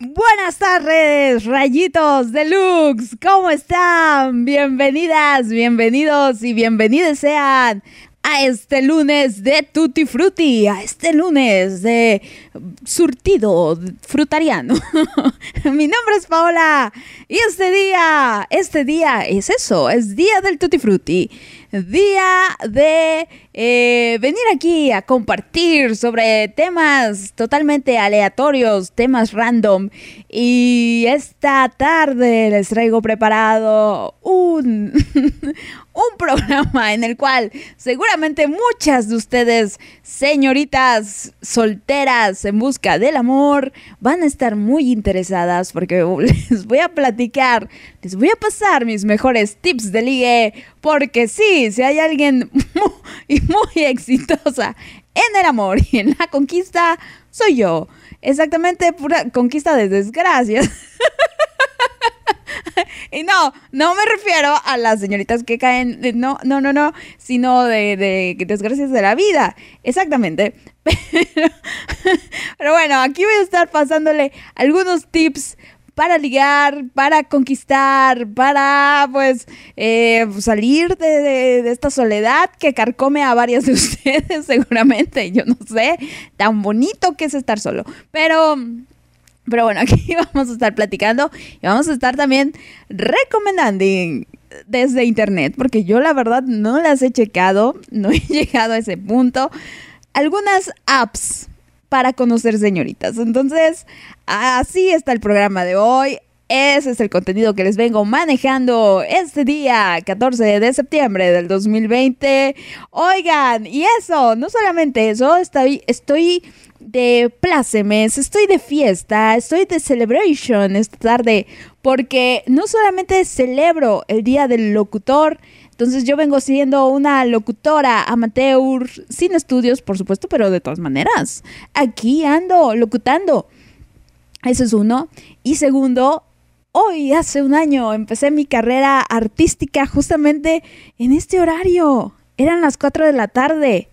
Buenas tardes, rayitos deluxe. ¿Cómo están? Bienvenidas, bienvenidos y bienvenidas sean a este lunes de Tutti Frutti, a este lunes de surtido frutariano. Mi nombre es Paola y este día, este día es eso, es día del Tutti Frutti día de eh, venir aquí a compartir sobre temas totalmente aleatorios, temas random. Y esta tarde les traigo preparado un, un programa en el cual seguramente muchas de ustedes, señoritas solteras en busca del amor, van a estar muy interesadas porque les voy a platicar, les voy a pasar mis mejores tips de ligue, porque sí, si hay alguien muy, muy exitosa en el amor y en la conquista, soy yo. Exactamente, pura conquista de desgracias. y no, no me refiero a las señoritas que caen, no, no, no, no, sino de, de desgracias de la vida. Exactamente. Pero, bueno, aquí voy a estar pasándole algunos tips para ligar, para conquistar, para pues eh, salir de, de, esta soledad que carcome a varias de ustedes seguramente. Yo no sé, tan bonito que es estar solo. Pero pero bueno, aquí vamos a estar platicando y vamos a estar también recomendando desde internet, porque yo la verdad no las he checado, no he llegado a ese punto. Algunas apps para conocer señoritas. Entonces, así está el programa de hoy. Ese es el contenido que les vengo manejando este día, 14 de septiembre del 2020. Oigan, y eso, no solamente eso, estoy, estoy de plácemes, estoy de fiesta, estoy de celebration esta tarde, porque no solamente celebro el Día del Locutor, entonces yo vengo siendo una locutora amateur, sin estudios, por supuesto, pero de todas maneras, aquí ando locutando. Eso es uno. Y segundo, hoy, hace un año, empecé mi carrera artística justamente en este horario. Eran las 4 de la tarde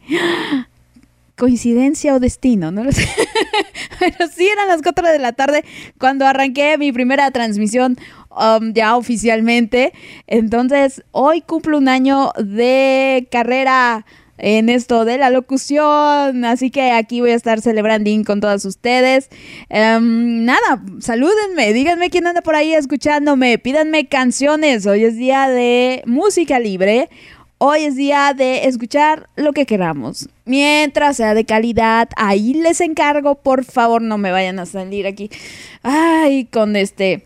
coincidencia o destino, no lo sé. Pero sí eran las 4 de la tarde cuando arranqué mi primera transmisión um, ya oficialmente. Entonces, hoy cumplo un año de carrera en esto de la locución. Así que aquí voy a estar celebrando con todas ustedes. Um, nada, salúdenme, díganme quién anda por ahí escuchándome, pídanme canciones. Hoy es día de música libre. Hoy es día de escuchar lo que queramos. Mientras sea de calidad, ahí les encargo, por favor, no me vayan a salir aquí. Ay, con este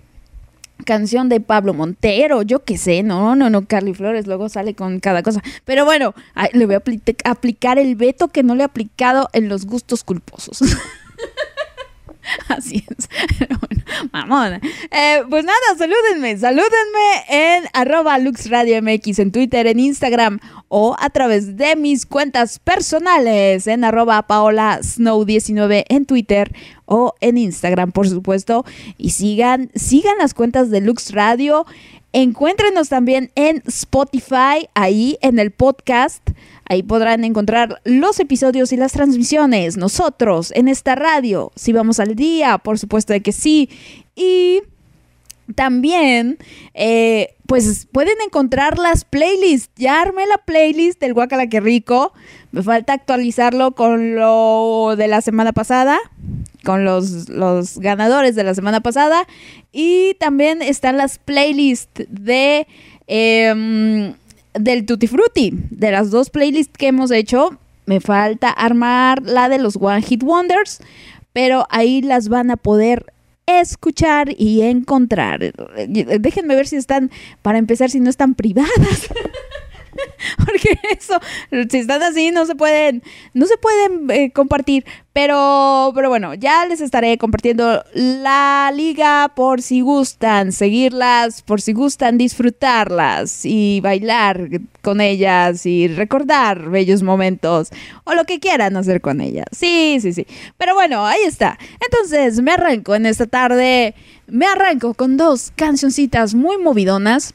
canción de Pablo Montero, yo qué sé, no, no, no, Carly Flores luego sale con cada cosa. Pero bueno, le voy a aplicar el veto que no le he aplicado en los gustos culposos. Así es. bueno, mamona. Eh, pues nada, salúdenme. Salúdenme en arroba LuxRadioMX en Twitter, en Instagram o a través de mis cuentas personales en arroba Paola Snow19 en Twitter o en Instagram, por supuesto. Y sigan, sigan las cuentas de Lux Radio. Encuéntrenos también en Spotify, ahí en el podcast. Ahí podrán encontrar los episodios y las transmisiones. Nosotros en esta radio, si vamos al día, por supuesto de que sí. Y también, eh, pues pueden encontrar las playlists. Ya armé la playlist del Guacala que rico. Me falta actualizarlo con lo de la semana pasada, con los, los ganadores de la semana pasada. Y también están las playlists de... Em, del Tutti Frutti, de las dos playlists que hemos hecho, me falta armar la de los One Hit Wonders, pero ahí las van a poder escuchar y encontrar. Déjenme ver si están, para empezar, si no están privadas. Porque eso, si están así, no se pueden, no se pueden eh, compartir. Pero, pero bueno, ya les estaré compartiendo la liga por si gustan seguirlas, por si gustan disfrutarlas y bailar con ellas y recordar bellos momentos o lo que quieran hacer con ellas. Sí, sí, sí. Pero bueno, ahí está. Entonces me arranco en esta tarde. Me arranco con dos cancioncitas muy movidonas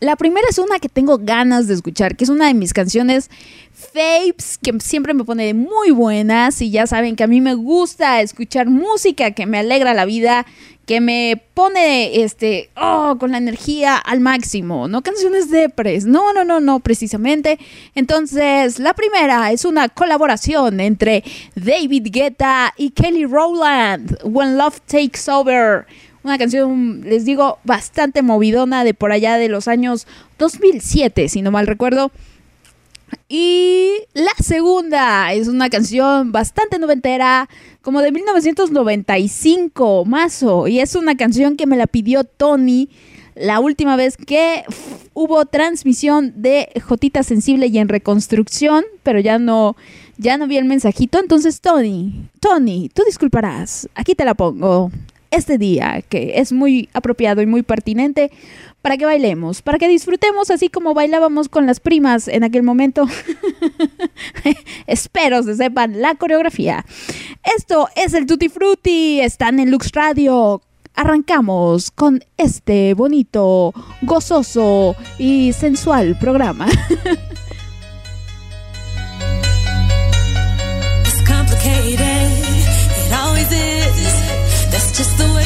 La primera es una que tengo ganas de escuchar, que es una de mis canciones faves, que siempre me pone muy buenas y ya saben que a mí me gusta escuchar música que me alegra la vida, que me pone este, oh, con la energía al máximo, no canciones de pres, no, no, no, no, precisamente. Entonces, la primera es una colaboración entre David Guetta y Kelly Rowland, When Love Takes Over. Una canción, les digo, bastante movidona de por allá de los años 2007, si no mal recuerdo. Y la segunda es una canción bastante noventera, como de 1995, mazo. Y es una canción que me la pidió Tony la última vez que hubo transmisión de Jotita Sensible y en reconstrucción, pero ya no, ya no vi el mensajito. Entonces, Tony, Tony, tú disculparás, aquí te la pongo este día, que es muy apropiado y muy pertinente para que bailemos, para que disfrutemos así como bailábamos con las primas en aquel momento. Espero se sepan la coreografía. Esto es el Tutti Frutti, están en Lux Radio. Arrancamos con este bonito, gozoso y sensual programa. just the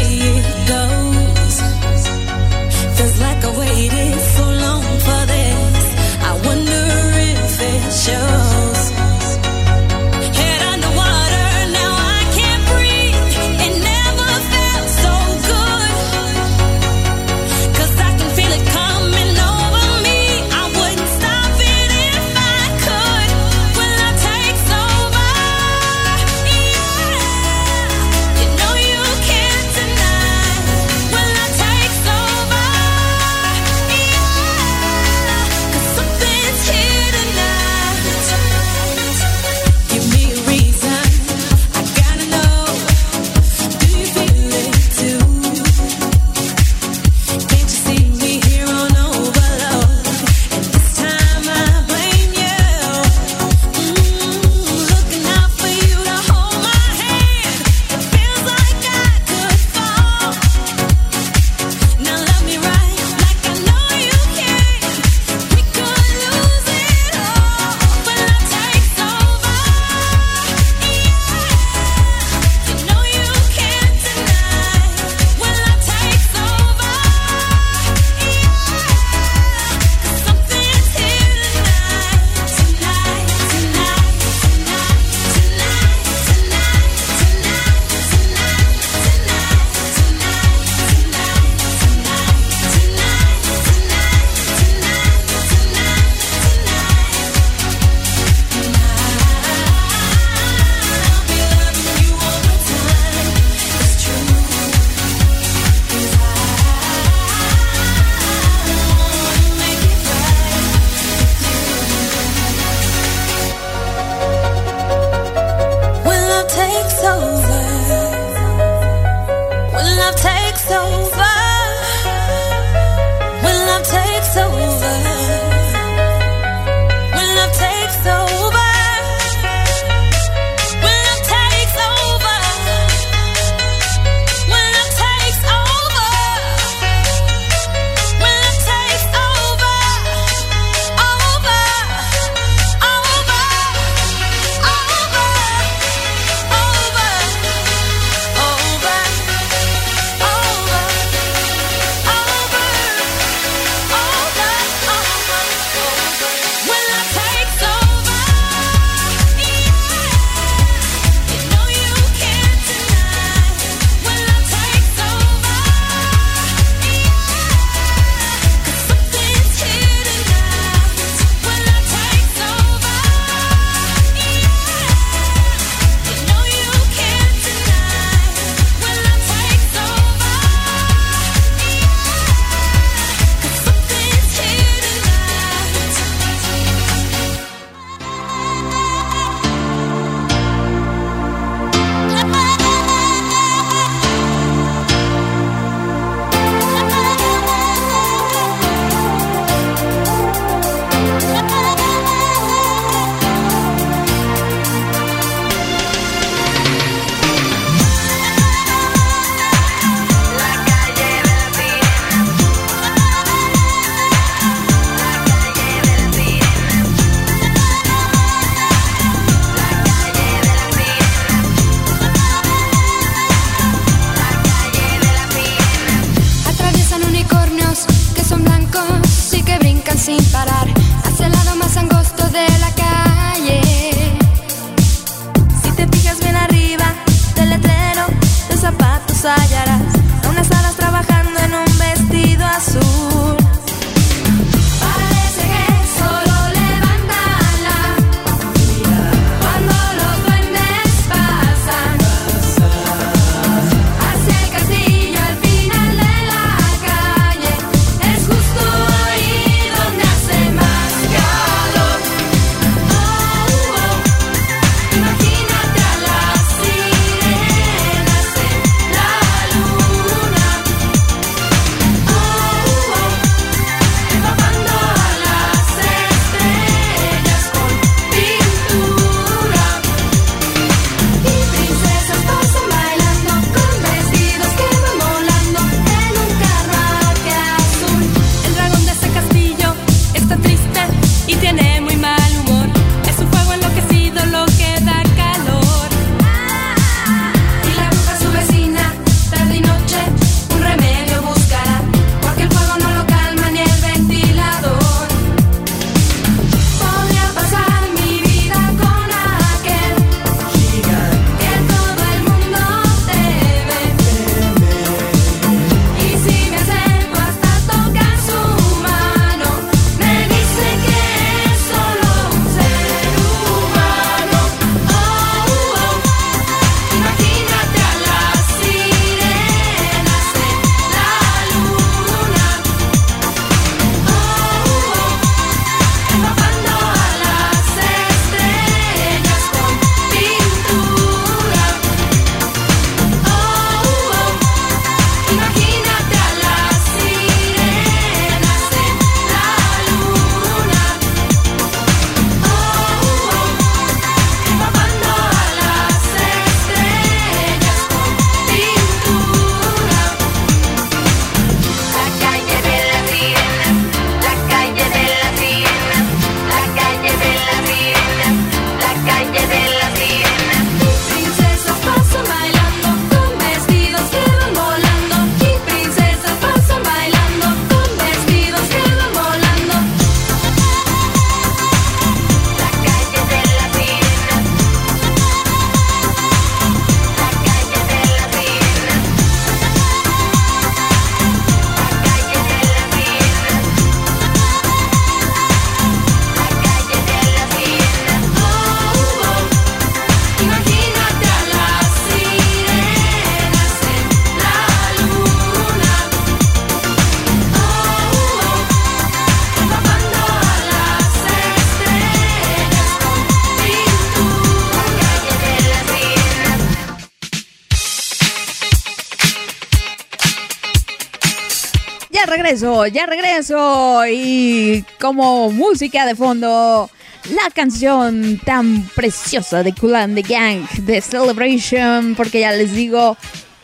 regreso, ya regreso. Y como música de fondo, la canción tan preciosa de Kulan the Gang, de Celebration, porque ya les digo,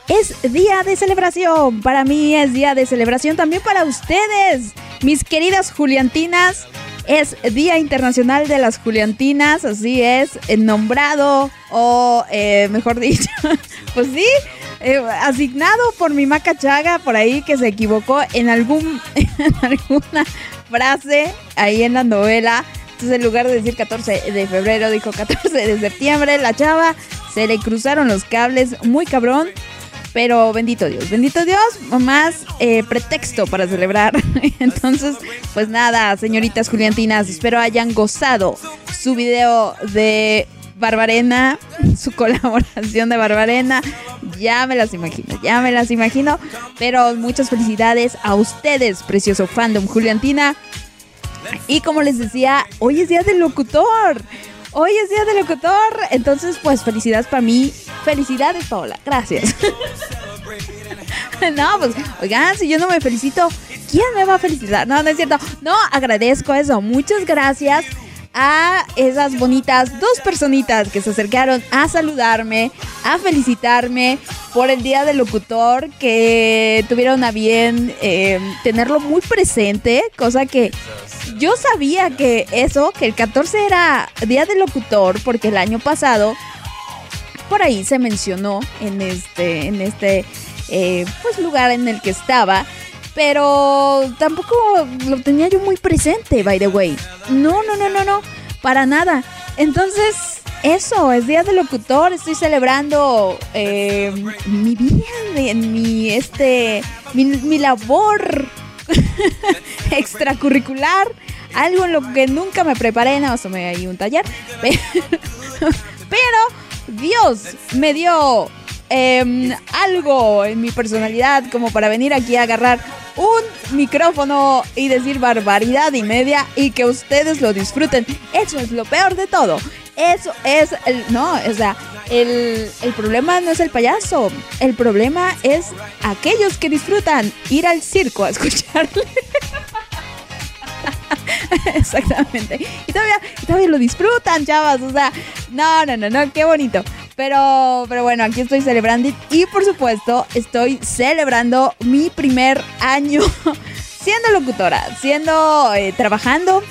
es día de celebración. Para mí es día de celebración también para ustedes, mis queridas Juliantinas. Es Día Internacional de las Juliantinas, así es, nombrado o eh, mejor dicho, pues sí, eh, asignado por mi macachaga por ahí que se equivocó en, algún, alguna frase ahí en la novela. Entonces en lugar de decir 14 de febrero dijo 14 de septiembre, la chava se le cruzaron los cables muy cabrón. Pero bendito Dios, bendito Dios, más eh, pretexto para celebrar. Entonces, pues nada, señoritas Juliantinas, espero hayan gozado su video de Barbarena, su colaboración de Barbarena. Ya me las imagino, ya me las imagino. Pero muchas felicidades a ustedes, precioso fandom Juliantina. Y como les decía, hoy es día del locutor. Hoy es día del locutor. Entonces, pues felicidades para mí. Felicidades, Paola. Gracias. no, pues, oigan, si yo no me felicito, ¿quién me va a felicitar? No, no es cierto. No, agradezco eso. Muchas gracias a esas bonitas dos personitas que se acercaron a saludarme, a felicitarme por el Día del Locutor, que tuvieron a bien eh, tenerlo muy presente, cosa que yo sabía que eso, que el 14 era Día del Locutor, porque el año pasado por ahí se mencionó en este, en este eh, pues lugar en el que estaba pero tampoco lo tenía yo muy presente, by the way. No, no, no, no, no, para nada. Entonces, eso, es Día del Locutor, estoy celebrando eh, mi vida, mi, este, mi, labor extracurricular, algo en lo que nunca me preparé, nada más tomé ahí un taller, pero Dios me dio Em, algo en mi personalidad como para venir aquí a agarrar un micrófono y decir barbaridad y media y que ustedes lo disfruten. Eso es lo peor de todo. Eso es el... No, o sea, el, el problema no es el payaso. El problema es aquellos que disfrutan ir al circo a escucharle. Exactamente. Y todavía, todavía lo disfrutan, chavas. O sea, no, no, no, no, qué bonito. Pero, pero bueno, aquí estoy celebrando y por supuesto estoy celebrando mi primer año siendo locutora, siendo, eh, trabajando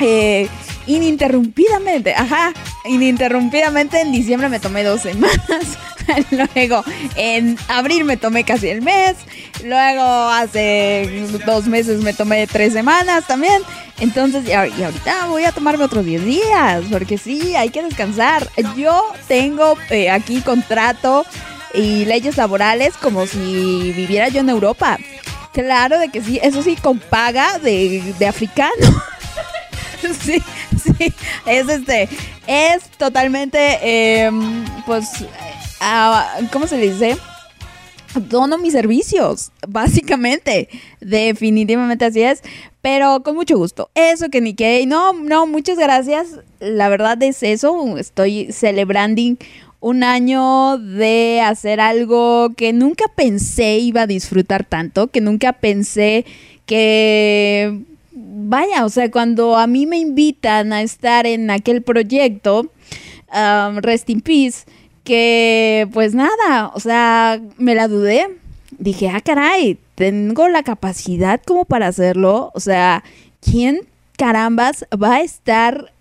eh, ininterrumpidamente, ajá, ininterrumpidamente en diciembre me tomé dos semanas. Luego en abril me tomé casi el mes. Luego hace dos meses me tomé tres semanas también. Entonces, y ahorita voy a tomarme otros 10 días, porque sí, hay que descansar. Yo tengo eh, aquí contrato y leyes laborales como si viviera yo en Europa. Claro de que sí, eso sí, con paga de, de africano. sí, sí, es este, es totalmente, em, pues, ah, ¿cómo se dice? dono mis servicios, básicamente. Definitivamente así es, pero con mucho gusto. Eso que ni que, no, no, muchas gracias. La verdad es eso, estoy celebrando un año de hacer algo que nunca pensé iba a disfrutar tanto, que nunca pensé que vaya, o sea, cuando a mí me invitan a estar en aquel proyecto, um, Rest in Peace, que pues nada, o sea, me la dudé. Dije, ah, caray, tengo la capacidad como para hacerlo. O sea, ¿quién carambas va a estar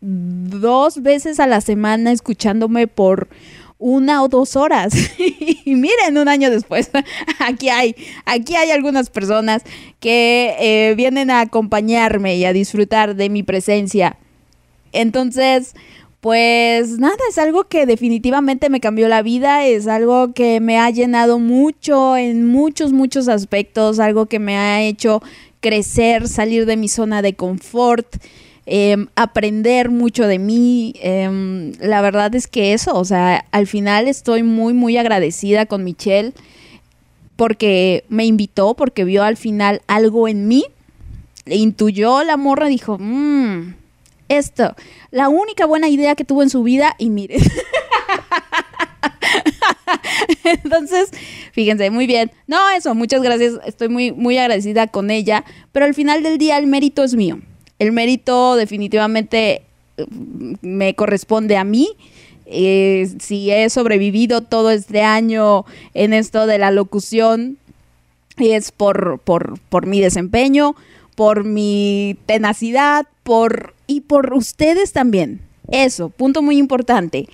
dos veces a la semana escuchándome por una o dos horas. y miren, un año después, aquí hay, aquí hay algunas personas que eh, vienen a acompañarme y a disfrutar de mi presencia. Entonces, pues nada, es algo que definitivamente me cambió la vida, es algo que me ha llenado mucho en muchos, muchos aspectos, algo que me ha hecho crecer, salir de mi zona de confort, em, aprender mucho de mí. Em, la verdad es que eso, o sea, al final estoy muy, muy agradecida con Michelle porque me invitó, porque vio al final algo en mí, le intuyó la morra, dijo, mmm esto, la única buena idea que tuvo en su vida y mire. Entonces, Fíjense, muy bien. No, eso, muchas gracias. Estoy muy, muy agradecida con ella. Pero al final del día el mérito es mío. El mérito definitivamente mm, me corresponde a mí. Eh, si he sobrevivido todo este año en esto de la locución, es por, por, por mi desempeño, por mi tenacidad, por y por ustedes también. Eso, punto muy importante.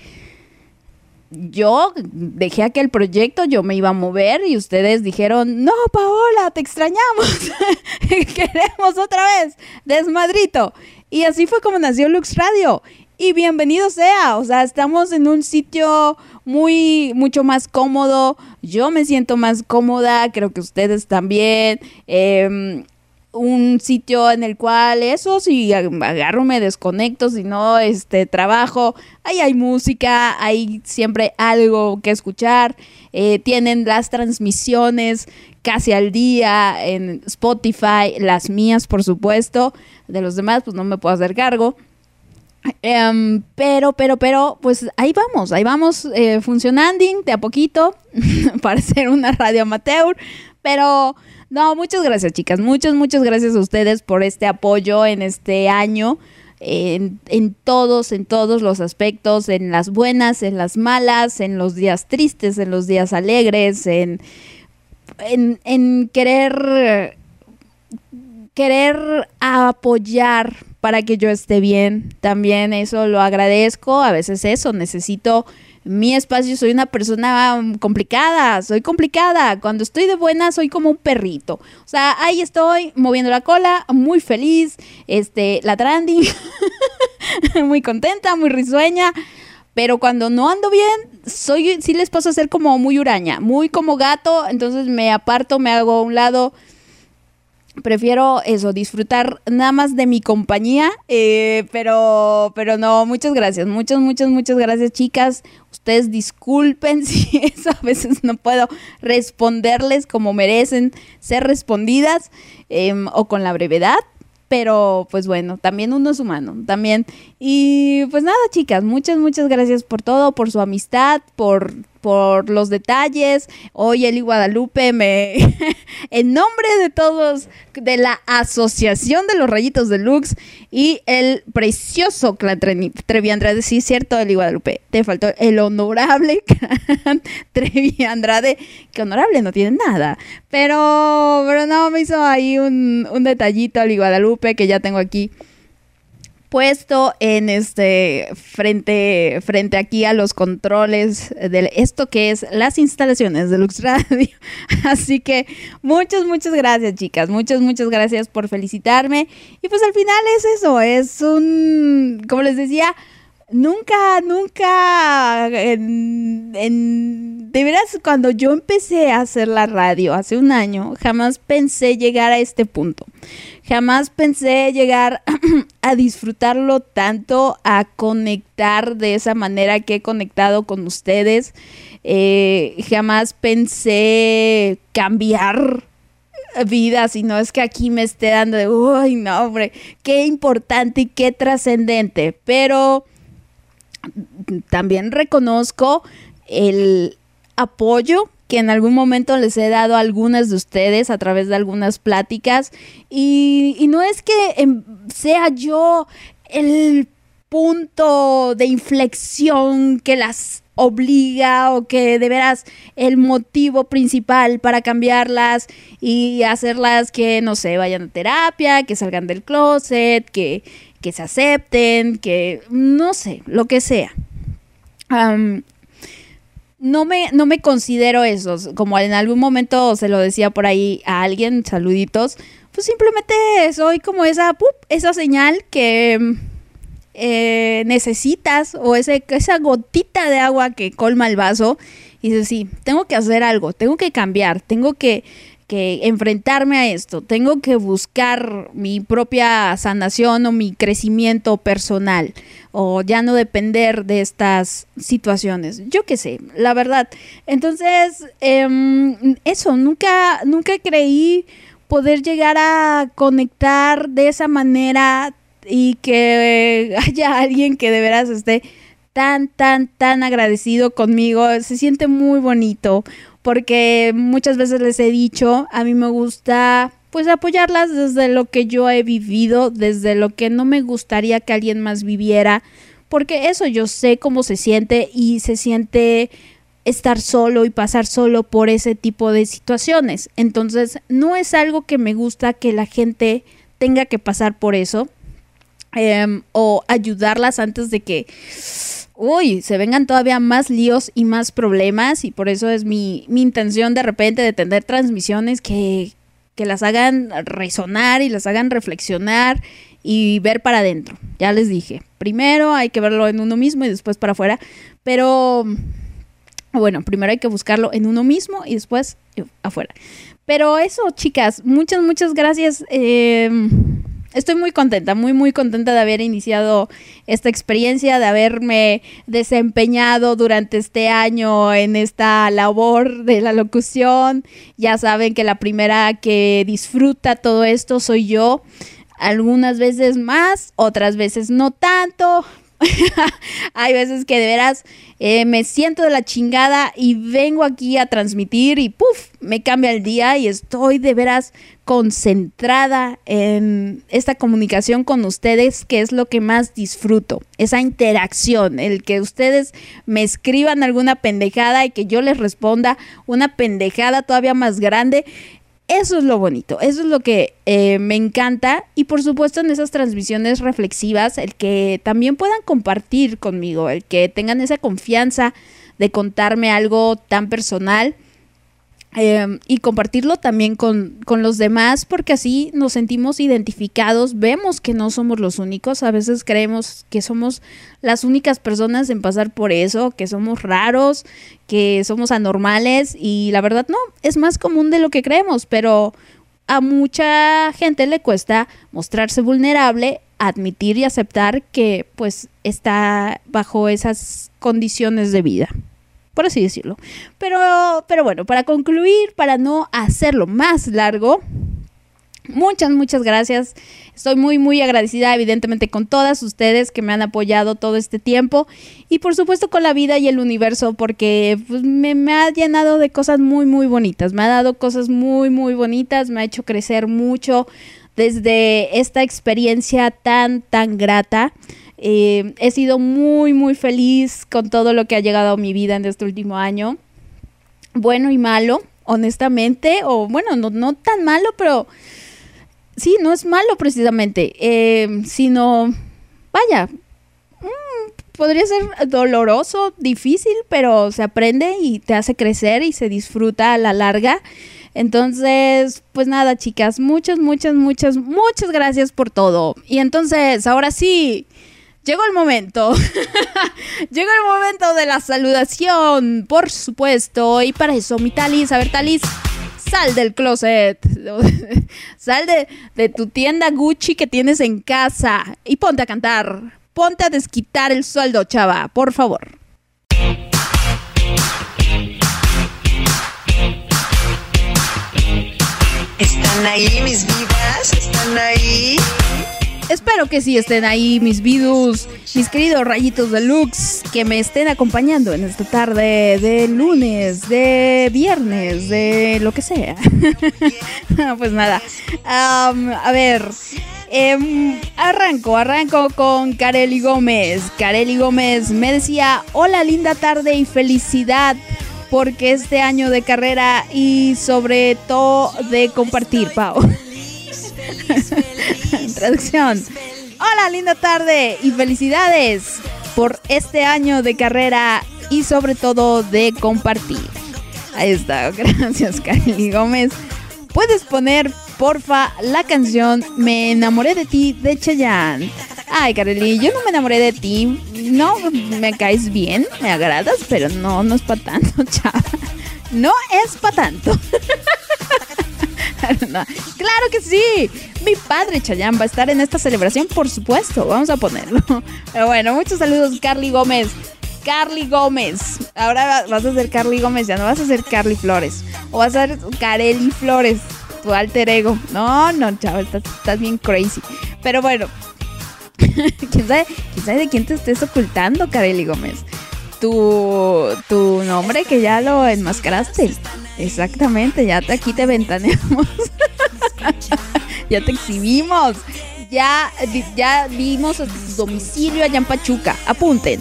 Yo dejé aquel proyecto, yo me iba a mover y ustedes dijeron, no, Paola, te extrañamos, queremos otra vez, desmadrito. Y así fue como nació Lux Radio. Y bienvenido sea, o sea, estamos en un sitio muy, mucho más cómodo. Yo me siento más cómoda, creo que ustedes también. Eh, un sitio en el cual eso, si agarro me desconecto, si no, este, trabajo, ahí hay música, hay siempre algo que escuchar, eh, tienen las transmisiones casi al día en Spotify, las mías por supuesto, de los demás pues no me puedo hacer cargo. Em, pero, pero, pero, pues ahí vamos, ahí vamos eh, funcionando de a poquito para ser una radio amateur, pero no, muchas gracias, chicas. Muchas, muchas gracias a ustedes por este apoyo en este año. En, todos, en todos los aspectos, en las buenas, en las malas, en los días tristes, en los días alegres, en, en, en querer, querer apoyar para que yo esté bien. También eso lo agradezco. A veces eso, necesito mi espacio, soy una persona complicada, soy complicada. Cuando estoy de buena, soy como un perrito. O sea, ahí estoy moviendo la cola, muy feliz, este, la trending, muy contenta, muy risueña. Pero cuando no ando bien, soy, sí les paso a ser como muy uraña, muy como gato, entonces me aparto, me hago a un lado prefiero eso, disfrutar nada más de mi compañía, eh, pero, pero no, muchas gracias, muchas, muchas, muchas gracias chicas. Ustedes disculpen si eso a veces no puedo responderles como merecen ser respondidas em, o con la brevedad, pero pues bueno, también uno es humano, también. Y pues nada, chicas, muchas, muchas gracias por todo, por su amistad, por por los detalles. Hoy Eli Guadalupe me, en nombre de todos, de la Asociación de los Rayitos Deluxe y el precioso clan Trevi Andrade, sí, cierto, Eli Guadalupe, te faltó el honorable clan Trevi Andrade, que honorable no tiene nada, pero, pero no, me hizo ahí un, un detallito Eli Guadalupe que ya tengo aquí puesto en este frente frente aquí a los controles de esto que es las instalaciones de Lux Radio. Así que muchas muchas gracias, chicas. Muchas muchas gracias por felicitarme y pues al final es eso, es un como les decía, nunca, nunca, en, de veras, cuando yo empecé a hacer la radio hace un año, jamás pensé llegar a este punto. Jamás pensé llegar a disfrutarlo tanto, a conectar de esa manera que he conectado con ustedes. Eh, jamás pensé cambiar vidas y no es que aquí me esté dando de, uy, no, hombre, qué importante y qué trascendente. Pero también reconozco el apoyo que en algún momento les he dado a algunas de ustedes a través de algunas pláticas. Y, no es que em, sea yo el punto de inflexión que las obliga o que de veras el motivo principal para cambiarlas y hacerlas que, no sé, vayan a terapia, que salgan del closet, que, que se acepten, que no sé, lo que sea no me, no me considero eso. Como en algún momento se lo decía por ahí a alguien, saluditos. Pues simplemente soy como esa, esa señal que eh, necesitas o ese, esa gotita de agua que colma el vaso. Y dices, sí, tengo que hacer algo, tengo que cambiar, tengo que que enfrentarme a esto, tengo que buscar mi propia sanación o mi crecimiento personal o ya no depender de estas situaciones. Yo qué sé, la verdad. Entonces, em, eso, nunca, nunca creí poder llegar a conectar de esa manera y que haya alguien que de veras esté tan, tan, tan agradecido conmigo. Se siente muy bonito porque muchas veces les he dicho, a mí me gusta pues apoyarlas desde lo que yo he vivido, desde lo que no me gustaría que alguien más viviera, porque eso yo sé cómo se siente y se siente estar solo y pasar solo por ese tipo de situaciones. Entonces, no es algo que me gusta que la gente tenga que pasar por eso em, o ayudarlas antes de que, uy, se vengan todavía más líos y más problemas y por eso es mi, mi intención de repente de tener transmisiones que, que las hagan resonar y las hagan reflexionar y ver para adentro. Ya les dije, primero hay que verlo en uno mismo y después para afuera, pero bueno, primero hay que buscarlo en uno mismo y después eh, afuera. Pero eso, chicas, muchas, muchas gracias. Em, estoy muy contenta, muy, muy contenta de haber iniciado esta experiencia, de haberme desempeñado durante este año en esta labor de la locución. Ya saben que la primera que disfruta todo esto soy yo. Algunas veces más, otras veces no tanto, Hay veces que de veras eh, me siento de la chingada y vengo aquí a transmitir y puff, me cambia el día y estoy de veras concentrada en esta comunicación con ustedes, que es lo que más disfruto. Esa interacción, el que ustedes me escriban alguna pendejada y que yo les responda una pendejada todavía más grande. Eso es lo bonito, eso es lo que eh, me encanta y por supuesto en esas transmisiones reflexivas, el que también puedan compartir conmigo, el que tengan esa confianza de contarme algo tan personal Em, y compartirlo también con, con, los demás porque así nos sentimos identificados, vemos que no somos los únicos, a veces creemos que somos las únicas personas en pasar por eso, que somos raros, que somos anormales y la verdad no, es más común de lo que creemos, pero a mucha gente le cuesta mostrarse vulnerable, admitir y aceptar que pues está bajo esas condiciones de vida por así decirlo. Pero, pero bueno, para concluir, para no hacerlo más largo, Muchas, muchas gracias. Estoy muy, muy agradecida evidentemente con todas ustedes que me han apoyado todo este tiempo y por supuesto con la vida y el universo porque pues, me, me, ha llenado de cosas muy, muy bonitas. Me ha dado cosas muy, muy bonitas, me ha hecho crecer mucho desde esta experiencia tan, tan grata. Eh, he sido muy, muy feliz con todo lo que ha llegado a mi vida en este último año. Bueno y malo, honestamente, o bueno, no, tan malo, pero sí, no es malo precisamente, eh, sino, vaya, mm, podría ser doloroso, difícil, pero se aprende y te hace crecer y se disfruta a la larga. Entonces, pues nada, chicas, muchas, muchas, muchas, muchas gracias por todo. Y entonces, ahora sí, Llegó el momento. Llegó el momento de la saludación, por supuesto. Y para eso, mi Talis, a ver, Talis, sal del closet. sal de, de tu tienda Gucci que tienes en casa y ponte a cantar. Ponte a desquitar el sueldo, chava, por favor. ¿Están ahí mis vidas? ¿Están ahí? Espero que sí estén ahí mis vidus, mis queridos rayitos deluxe, que me estén acompañando en esta tarde de lunes, de viernes, de lo que sea. pues nada, a ver, em, arranco, arranco con Kareli Gómez. Kareli Gómez me decía, hola linda tarde y felicidad porque este año de carrera y sobre todo de compartir, Pau. Traducción. Hola, linda tarde y felicidades por este año de carrera y sobre todo de compartir. Ahí está, gracias Kylie Gómez. Puedes poner, porfa, la canción Me enamoré de ti de Chayanne. Ay, Kareli, yo no me enamoré de ti. No, me caes bien, me agradas, pero no, no es para tanto, chava. No es para tanto. Claro que sí. Mi padre Chayán va a estar en esta celebración, por supuesto. Vamos a ponerlo. Pero bueno, muchos saludos, Carly Gómez. Carly Gómez. Ahora vas a ser Carly Gómez, ya no vas a ser Carly Flores. O vas a ser Carely Flores, tu alter ego. No, no, chaval, estás, bien crazy. Pero bueno, ¿quién sabe, ¿quién sabe de quién te estés ocultando, Carely Gómez? tu, tu nombre que ya lo enmascaraste. Exactamente, ya te, aquí te ventaneamos. ya te exhibimos. Ya, ya vimos a tu domicilio allá en Pachuca. Apunten.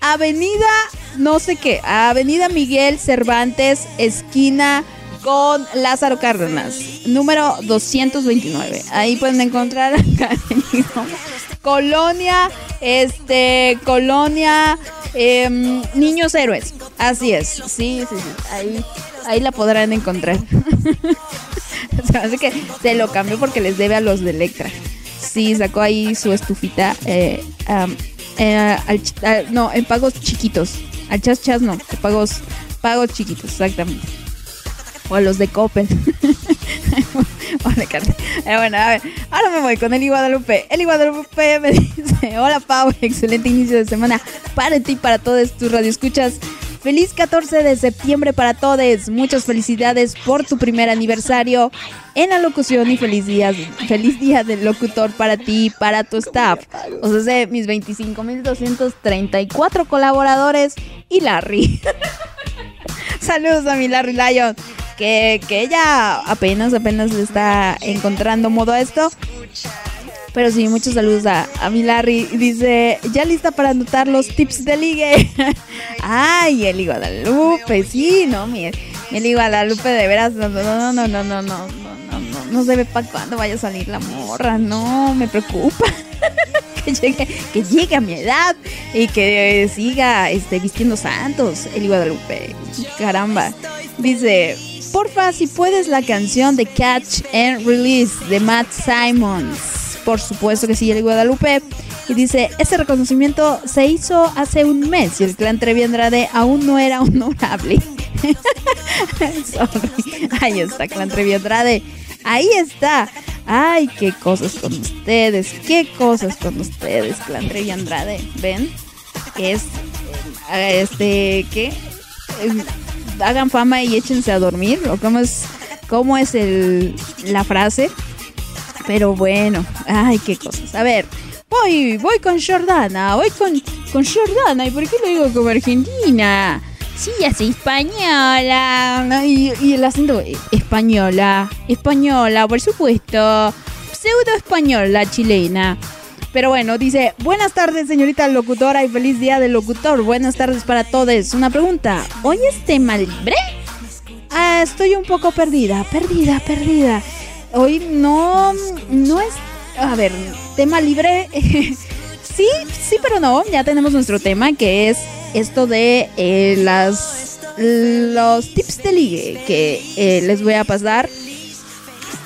Avenida, no sé qué, Avenida Miguel Cervantes, esquina con Lázaro Cárdenas, número 229. Ahí pueden encontrar Colonia, este, Colonia, em, Niños Héroes. Así es, sí, sí, sí. Ahí, ahí la podrán encontrar. Así que se lo cambió porque les debe a los de Electra. Sí, sacó ahí su estufita. Eh, no, en pagos chiquitos. Al chas chas no, en pagos, pagos chiquitos, exactamente. O a los de Coppel. Eh, bueno, a ver, ahora me voy con Eli Guadalupe. Eli Guadalupe me dice: Hola, Pau, excelente inicio de semana para ti y para todos tus radioescuchas. Feliz 14 de septiembre para todos. Muchas felicidades por tu primer aniversario en la locución y feliz día, feliz día del locutor para ti y para tu staff. O sea, mis 25.234 colaboradores y Larry. Saludos a mi Larry Lion que, ella apenas, apenas le está encontrando modo a esto. Pero sí, muchos saludos a, a mi Larry. Dice, ya lista para anotar los tips de ligue. Ay, Eli Guadalupe, sí, no, mi, Eli Guadalupe, de veras, no, no, no, no, no, no, no, no, no, no se ve para cuándo vaya a salir la morra, no, me preocupa. que llegue, que llegue a mi edad y que siga este, vistiendo santos, Eli Guadalupe. Caramba. Dice, porfa, si puedes la canción de Catch and Release de Matt Simons. Por supuesto que sí, el Guadalupe. Y dice, ese reconocimiento se hizo hace un mes y el clan Trevi Andrade aún no era honorable. Ahí está, clan Trevi Andrade. Ahí está. Ay, qué cosas con ustedes. Qué cosas con ustedes, clan Trevi Andrade. ¿Ven? Es, eh, este, ¿qué? hagan fama y échense a dormir, o cómo es, cómo es el, la frase. Pero bueno, ay, qué cosas. A ver, voy, voy con Jordana, voy con, con Jordana. ¿Y por qué lo digo como argentina? Sí, así española. Y, el acento española, española, por supuesto. Pseudo española chilena. Pero bueno, dice, buenas tardes señorita locutora y feliz día del locutor. Buenas tardes para todos. Una pregunta, ¿hoy es tema libre? Ah, estoy un poco perdida, perdida, perdida. Hoy no, no es, a ver, tema libre. sí, sí, pero no. Ya tenemos nuestro tema que es esto de eh, las, los tips de ligue que eh, les voy a pasar.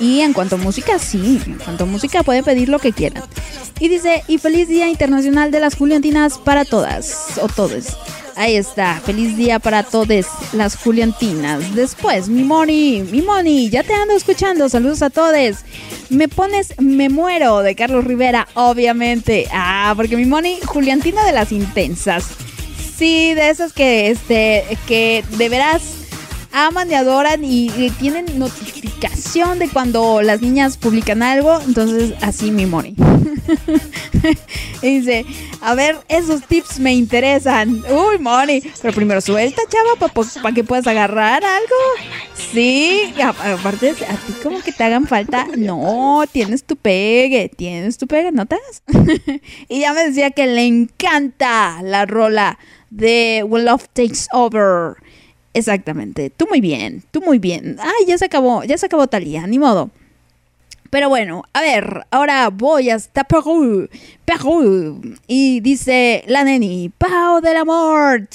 Y en cuanto a música, sí, en cuanto a música pueden pedir lo que quieran. Y dice, y feliz día internacional de las Juliantinas para todas, o todos. Ahí está, feliz día para todas las Juliantinas. Después, mi Moni, mi Moni, ya te ando escuchando, saludos a todos. Me pones Me muero de Carlos Rivera, obviamente. Ah, porque mi Moni, Juliantina de las intensas. Sí, de esas que, este, que de veras aman y adoran y, tienen notificación de cuando las niñas publican algo. Entonces, así mi Moni. dice, a ver, esos tips me interesan. Uy, Moni. Pero primero suelta, chava, para que puedas agarrar algo. Sí, aparte, a ti como que te hagan falta. No, tienes tu pegue, tienes tu pegue, ¿no te y ya me decía que le encanta la rola de When Love Takes Over. Exactamente. Tú muy bien, tú muy bien. Ay, ya se acabó, ya se acabó Talía, ni modo. Pero bueno, a ver, ahora voy hasta Perú, Perú. Y dice la neni, Pau del amor.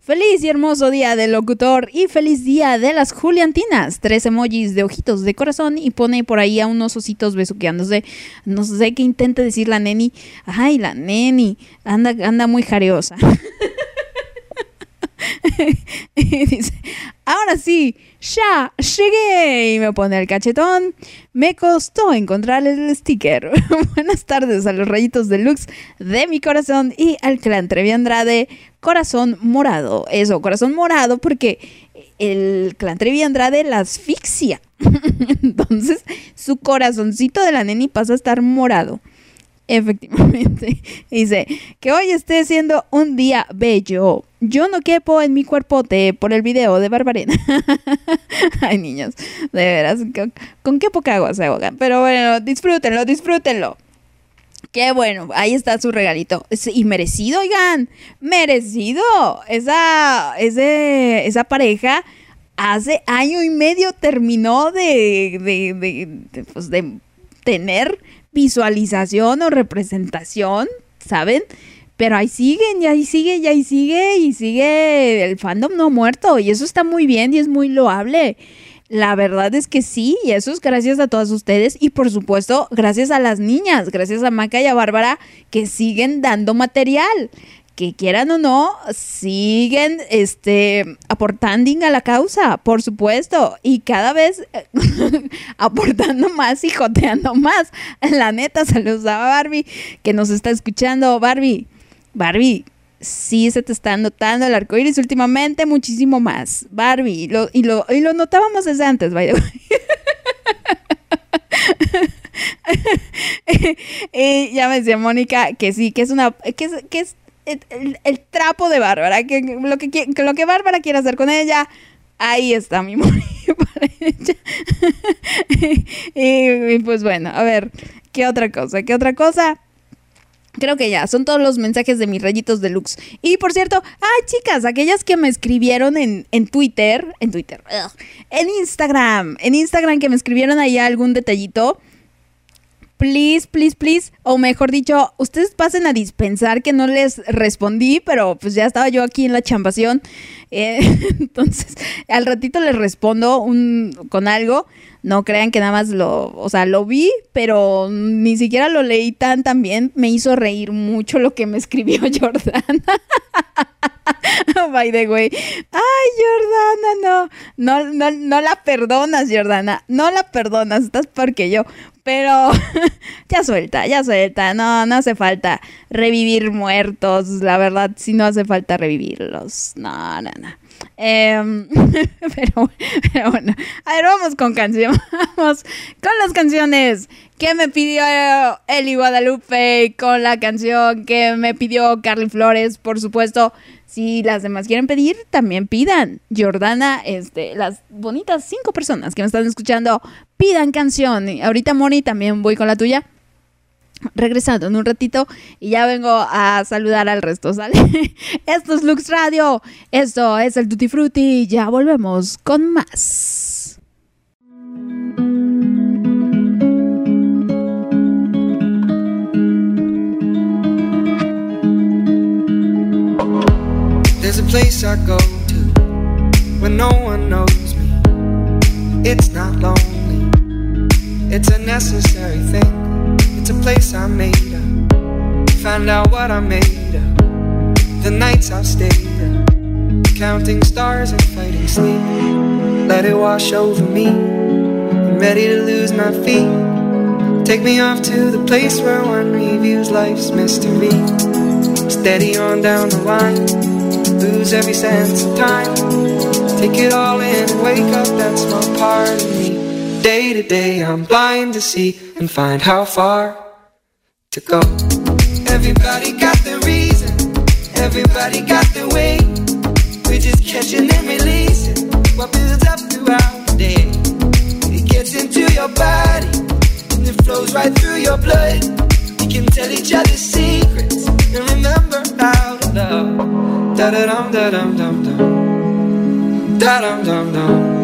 Feliz y hermoso día del locutor y feliz día de las Juliantinas. Tres emojis de ojitos de corazón y pone por ahí a unos ositos besuqueándose. No sé qué intente decir la neni. Ay, la neni. Anda, anda muy jareosa. y dice, ahora sí, ya llegué. Y me pone el cachetón. Me costó encontrar el sticker. Buenas tardes a los rayitos deluxe de mi corazón y al clan Trevi Andrade, corazón morado. Eso, corazón morado, porque el clan Trevi Andrade la asfixia. Entonces, su corazoncito de la neni pasa a estar morado. Efectivamente. Dice que hoy esté siendo un día bello. Yo no quepo en mi cuerpote por el video de Barbarena. Ay, niños, de veras, con, qué poca agua se ahogan. Pero bueno, disfrútenlo, disfrútenlo. Qué bueno, ahí está su regalito. Y merecido, oigan, merecido. Esa, ese, esa pareja hace año y medio terminó de, de, de, pues de tener visualización o representación, ¿saben? Pero ahí siguen, y ahí sigue, y ahí sigue, y sigue el fandom no muerto. Y eso está muy bien y es muy loable. La verdad es que sí, y eso es gracias a todas ustedes y por supuesto gracias a las niñas, gracias a Maca y a Bárbara que siguen dando material que quieran o no, siguen este, aportando a la causa, por supuesto, y cada vez aportando más y joteando más. La neta, saludos a Barbie, que nos está escuchando. Barbie, Barbie, sí se te está notando el arco iris últimamente muchísimo más. Barbie, lo, y, lo, y lo notábamos desde antes, by the ya me decía Mónica que sí, que es una, que que es el, trapo de Bárbara, que lo que, lo que Bárbara quiere hacer con ella, ahí está mi ella. y, pues bueno, a ver, ¿qué otra cosa? ¿Qué otra cosa? Creo que ya, son todos los mensajes de mis rayitos deluxe. Y por cierto, ay chicas, aquellas que me escribieron en, en Twitter, en Twitter, en Instagram, en Instagram que me escribieron ahí algún detallito please, please, please, o mejor dicho, ustedes pasen a dispensar que no les respondí, pero pues ya estaba yo aquí en la chambación. Eh, entonces, al ratito les respondo un, con algo. No crean que nada más lo, o sea, lo vi, pero ni siquiera lo leí tan tan bien. Me hizo reír mucho lo que me escribió Jordana. By the way. Ay, Jordana, no. No, no, no la perdonas, Jordana. No la perdonas. Estás porque yo. Pero ya suelta, ya suelta. No, no hace falta revivir muertos. La verdad, si no hace falta revivirlos. No, no, no. Em, pero, bueno, a ver, vamos con canción. Vamos con las canciones que me pidió Eli Guadalupe, con la canción que me pidió Carly Flores, por supuesto. Si las demás quieren pedir, también pidan. Jordana, este, las bonitas cinco personas que me están escuchando, pidan canción. Ahorita, Moni, también voy con la tuya regresando en un ratito y ya vengo a saludar al resto, ¿sale? Esto es Lux Radio, esto es el Tutti Frutti, ya volvemos con más. There's a place I go to when no one knows me. It's not lonely, it's a necessary thing. It's a place I made up. Find out what I made up. The nights I've stayed up, counting stars and fighting sleep. Let it wash over me. I'm ready to lose my feet. Take me off to the place where one reviews life's mystery. Steady on down the line lose every sense of time. Take it all in and wake up that small part of me. Day to day, I'm blind to see and find how far to go. Everybody got their reason, everybody got their way. We're just catching and releasing what builds up throughout the day. It gets into your body and it flows right through your blood. We can tell each other secrets and remember how to love. Da da dum da dum dum dum. Da dum dum dum.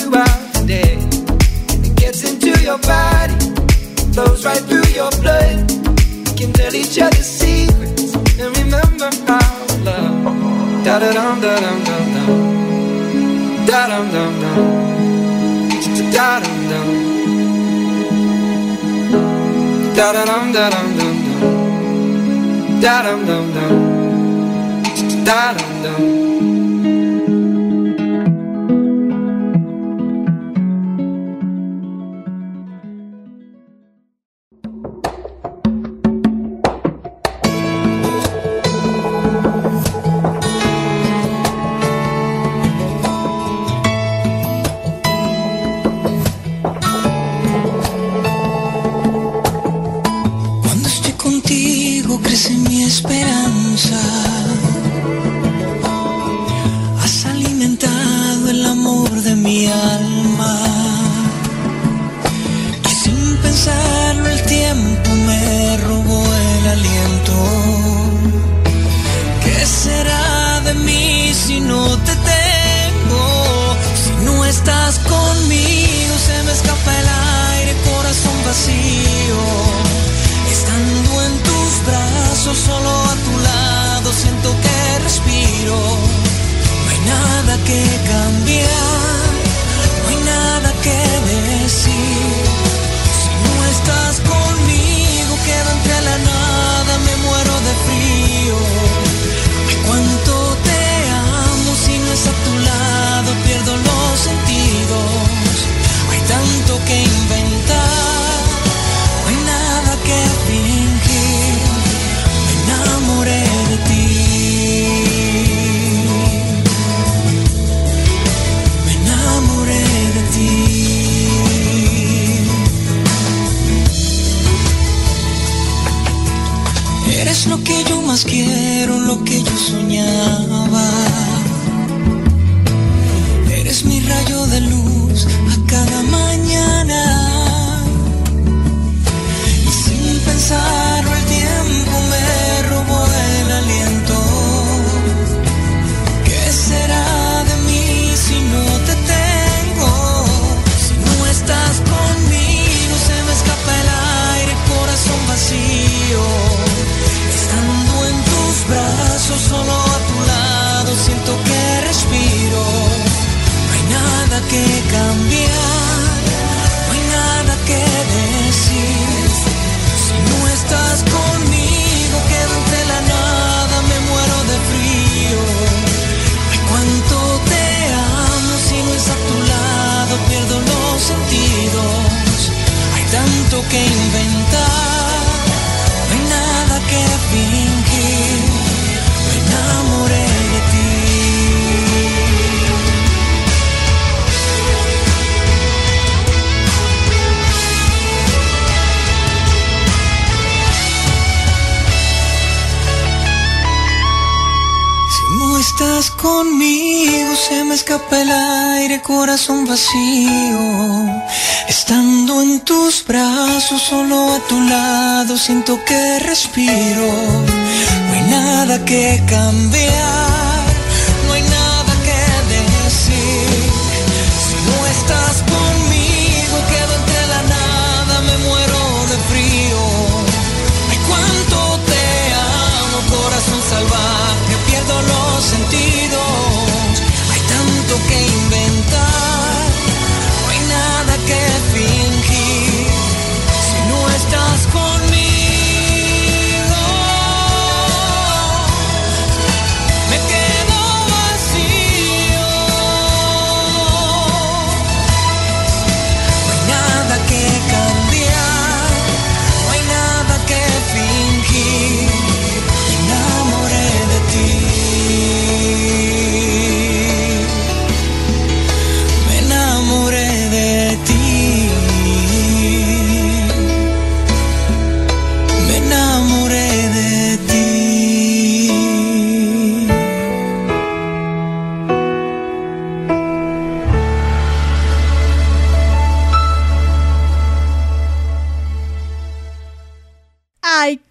day. It gets into your body, flows right through your blood. We can tell each other secrets and remember how love. Da da dum da dum dum dum. Da dum dum dum. Da dum dum. Da da dum da dum dum dum. Da dum dum dum. Da dum dum.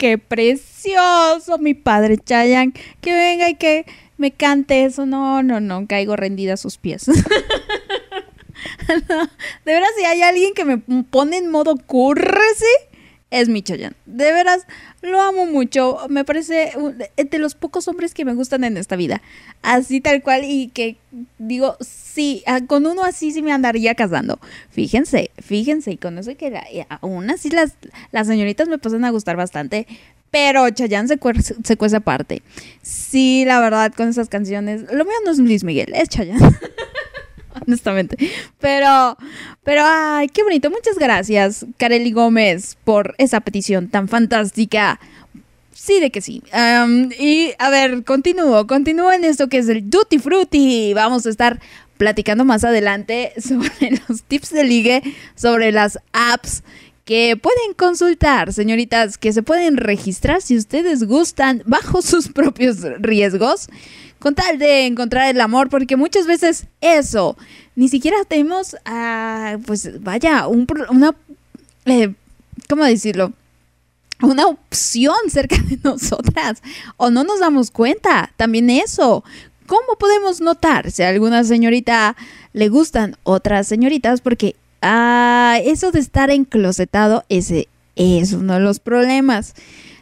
Qué precioso, mi padre Chayanne. Que venga y que me cante eso. No, no, no, caigo rendida a sus pies. de veras, si hay alguien que me pone en modo cúrrese, es mi Chayanne. De veras, lo amo mucho. Me parece de los pocos hombres que me gustan en esta vida. Así tal cual y que digo, sí, ah, con uno así sí me andaría casando. Fíjense, fíjense, y con eso que aún así las, las señoritas me pasan a gustar bastante. Pero Chayanne se, cuece, se cuece aparte. Sí, la verdad, con esas canciones. Lo mío no es Luis Miguel, es Chayanne. honestamente. Pero, pero, ay, qué bonito. Muchas gracias, Kareli Gómez, por esa petición tan fantástica. Sí, de que sí. y a ver, continúo, continúo en esto que es el Duty Fruity. Vamos a estar platicando más adelante sobre los tips de ligue, sobre las apps que pueden consultar, señoritas, que se pueden registrar si ustedes gustan bajo sus propios riesgos con tal de encontrar el amor, porque muchas veces eso, ni siquiera tenemos, ah, pues vaya, un, una, eh, ¿cómo decirlo? Una opción cerca de nosotras, o no nos damos cuenta, también eso. ¿Cómo podemos notar si a alguna señorita le gustan otras señoritas? Porque ah, eso de estar enclosetado, ese es uno de los problemas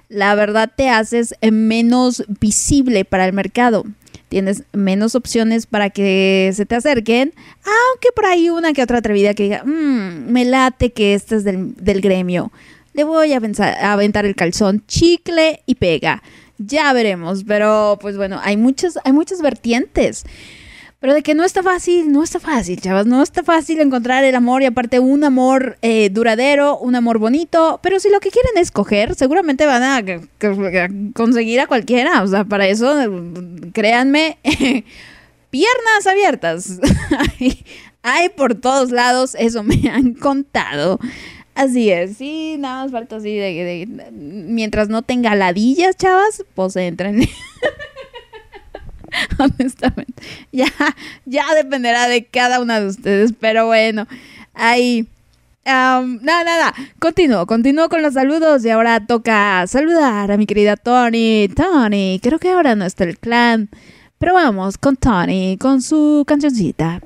la verdad te haces menos visible para el mercado tienes menos opciones para que se te acerquen, aunque por ahí una que otra atrevida que diga, mmm, me late que este es del, gremio, le voy a, a aventar el calzón, chicle y pega. Ya veremos, pero pues bueno, hay muchas, hay muchas vertientes. Pero de que no está fácil, no está fácil, chavas, no está fácil encontrar el amor y aparte un amor eh, duradero, un amor bonito, pero si lo que quieren es coger, seguramente van a, conseguir a cualquiera, o sea, para eso, créanme, piernas abiertas, hay por todos lados, eso me han contado. Así es, sí, nada más falta así de, mientras no tenga ladillas, chavas, pues entren. honestamente. Ya, ya dependerá de cada una de ustedes, pero bueno, ahí. nada, nada, continúo, continúo con los saludos y ahora toca saludar a mi querida Tony. Tony, creo que ahora no está el clan, pero vamos con Tony, con su cancioncita.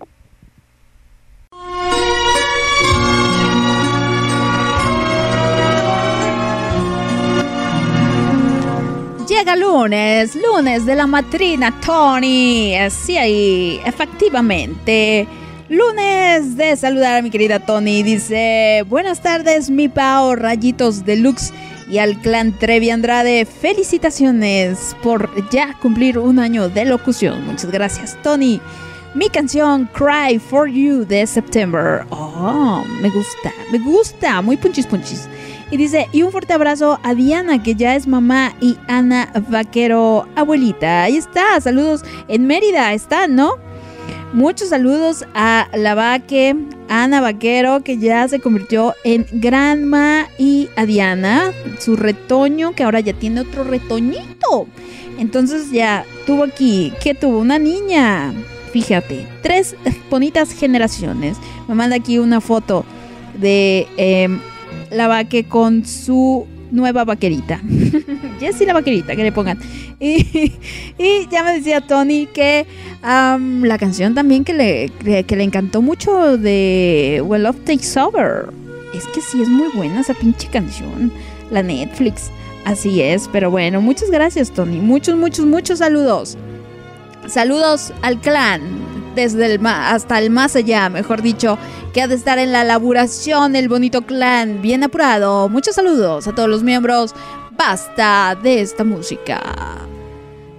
Llega lunes, lunes de la matrina Tony. Así ahí, efectivamente. Lunes de saludar a mi querida Tony. Dice, buenas tardes mi Pao, rayitos deluxe y al clan Trevi Andrade. Felicitaciones por ya cumplir un año de locución. Muchas gracias Tony. Mi canción Cry for You de September. Oh, me gusta, me gusta. Muy punchis punchis. Y dice, y un fuerte abrazo a Diana, que ya es mamá, y Ana Vaquero, abuelita. Ahí está, saludos en Mérida, están, ¿no? Muchos saludos a la Vaque, Ana Vaquero, que ya se convirtió en Granma, y a Diana, su retoño, que ahora ya tiene otro retoñito. Entonces ya tuvo aquí, que tuvo una niña. Fíjate, tres bonitas generaciones. Me manda aquí una foto de em, la vaque con su nueva vaquerita. Jessie la vaquerita, que le pongan. Y, ya me decía Tony que la canción también que le, que le encantó mucho de Well Love Takes Over. Es que sí es muy buena esa pinche canción. La Netflix. Así es, pero bueno, muchas gracias Tony. Muchos, muchos, muchos saludos. Saludos al clan desde el hasta el más allá, mejor dicho, que ha de estar en la elaboración el bonito clan, bien apurado. Muchos saludos a todos los miembros. Basta de esta música.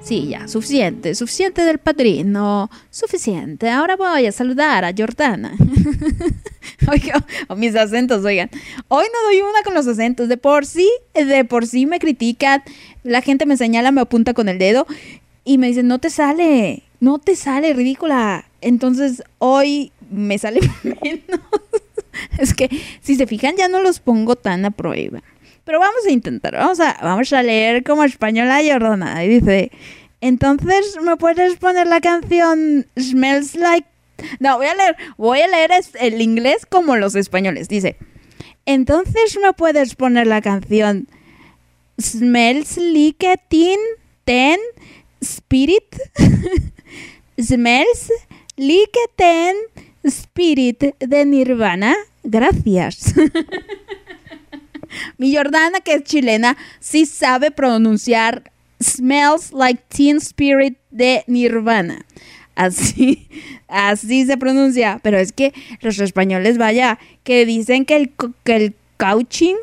Sí, ya, suficiente, suficiente del padrino, suficiente. Ahora voy a saludar a Jordana. Oigan, o mis acentos, oigan. Hoy no doy una con los acentos. De por sí, de por sí me critican. La gente me señala, me apunta con el dedo y me dicen, no te sale no te sale ridícula. Entonces hoy me sale menos. es que si se fijan ya no los pongo tan a prueba. Pero vamos a intentar, vamos a, vamos a leer como española Jordana. Y dice, entonces me puedes poner la canción Smells Like... No, voy a leer, voy a leer el inglés como los españoles. Dice, entonces me puedes poner la canción smells like teen, ten, spirit. smells like ten, spirit de Nirvana. Gracias. Mi Jordana, que es chilena, sí sabe pronunciar Smells Like Teen Spirit de Nirvana. Así, así se pronuncia. Pero es que los españoles, vaya, que dicen que el, que el couching,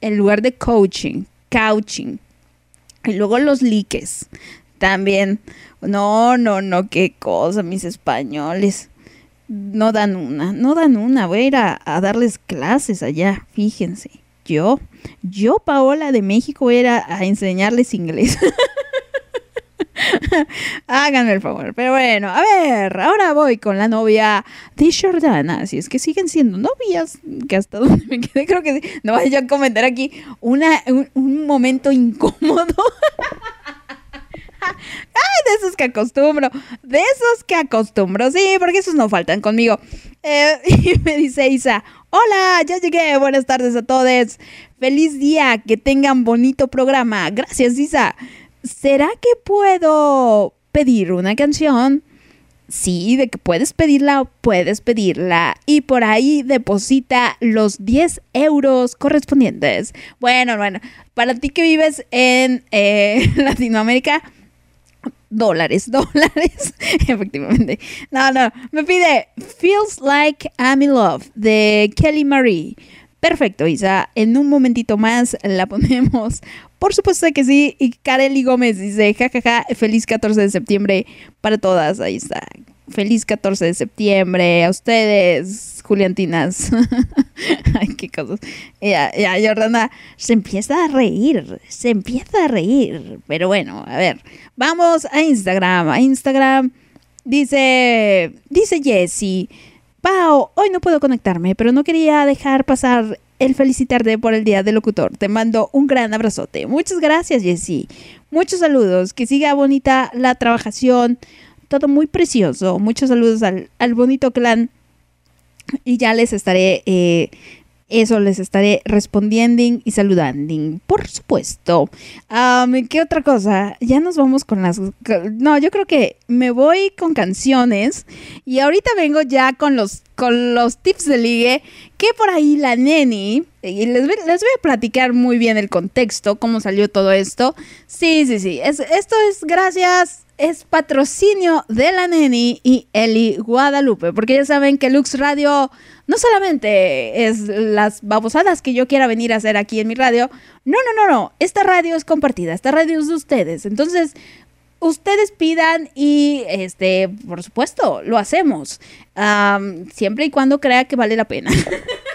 en lugar de coaching, couching. Y luego los liques. También. No, no, no, qué cosa, mis españoles. No dan una, no dan una. Voy a ir a, darles clases allá, fíjense. Yo, yo, Paola de México, voy a enseñarles inglés. Háganme el favor. Pero bueno, a ver, ahora voy con la novia de Jordana. Si es que siguen siendo novias, que hasta donde me quedé, creo que sí. No vaya a comentar aquí una, un, un momento incómodo. Ay, de esos que acostumbro, de esos que acostumbro, sí, porque esos no faltan conmigo. Eh, y me dice Isa, hola, ya llegué, buenas tardes a todos. Feliz día, que tengan bonito programa. Gracias, Isa. ¿Será que puedo pedir una canción? Sí, de que puedes pedirla, puedes pedirla. Y por ahí deposita los 10 euros correspondientes. Bueno, bueno, para ti que vives en eh, Latinoamérica, dólares, dólares, efectivamente. No, no, me pide Feels Like I'm in Love de Kelly Marie. Perfecto, Isa. En un momentito más la ponemos. Por supuesto que sí. Y Kareli Gómez dice, jajaja, feliz 14 de septiembre para todas. Ahí está. Feliz 14 de septiembre a ustedes, Juliantinas. Ay, qué cosas. Ya, ya, Jordana se empieza a reír, se empieza a reír. Pero bueno, a ver, vamos a Instagram. A Instagram dice, dice Jessie. Pau, hoy no puedo conectarme, pero no quería dejar pasar el felicitarte por el Día del Locutor. Te mando un gran abrazote. Muchas gracias, Jessie. Muchos saludos. Que siga bonita la trabajación. Todo muy precioso. Muchos saludos al, al bonito clan. Y ya les estaré, eh, eso les estaré respondiendo y saludando. Por supuesto. ¿Qué otra cosa? Ya nos vamos con las... No, yo creo que me voy con canciones. Y ahorita vengo ya con los, con los tips de ligue. Que por ahí la neni... Y les, les voy a platicar muy bien el contexto, cómo salió todo esto. Sí, sí, sí. Es, esto es gracias es patrocinio de la Neni y Eli Guadalupe, porque ya saben que Lux Radio no solamente es las babosadas que yo quiera venir a hacer aquí en mi radio, no, no, no, no, esta radio es compartida, esta radio es de ustedes, entonces ustedes pidan y este, por supuesto, lo hacemos, Am, siempre y cuando crea que vale la pena.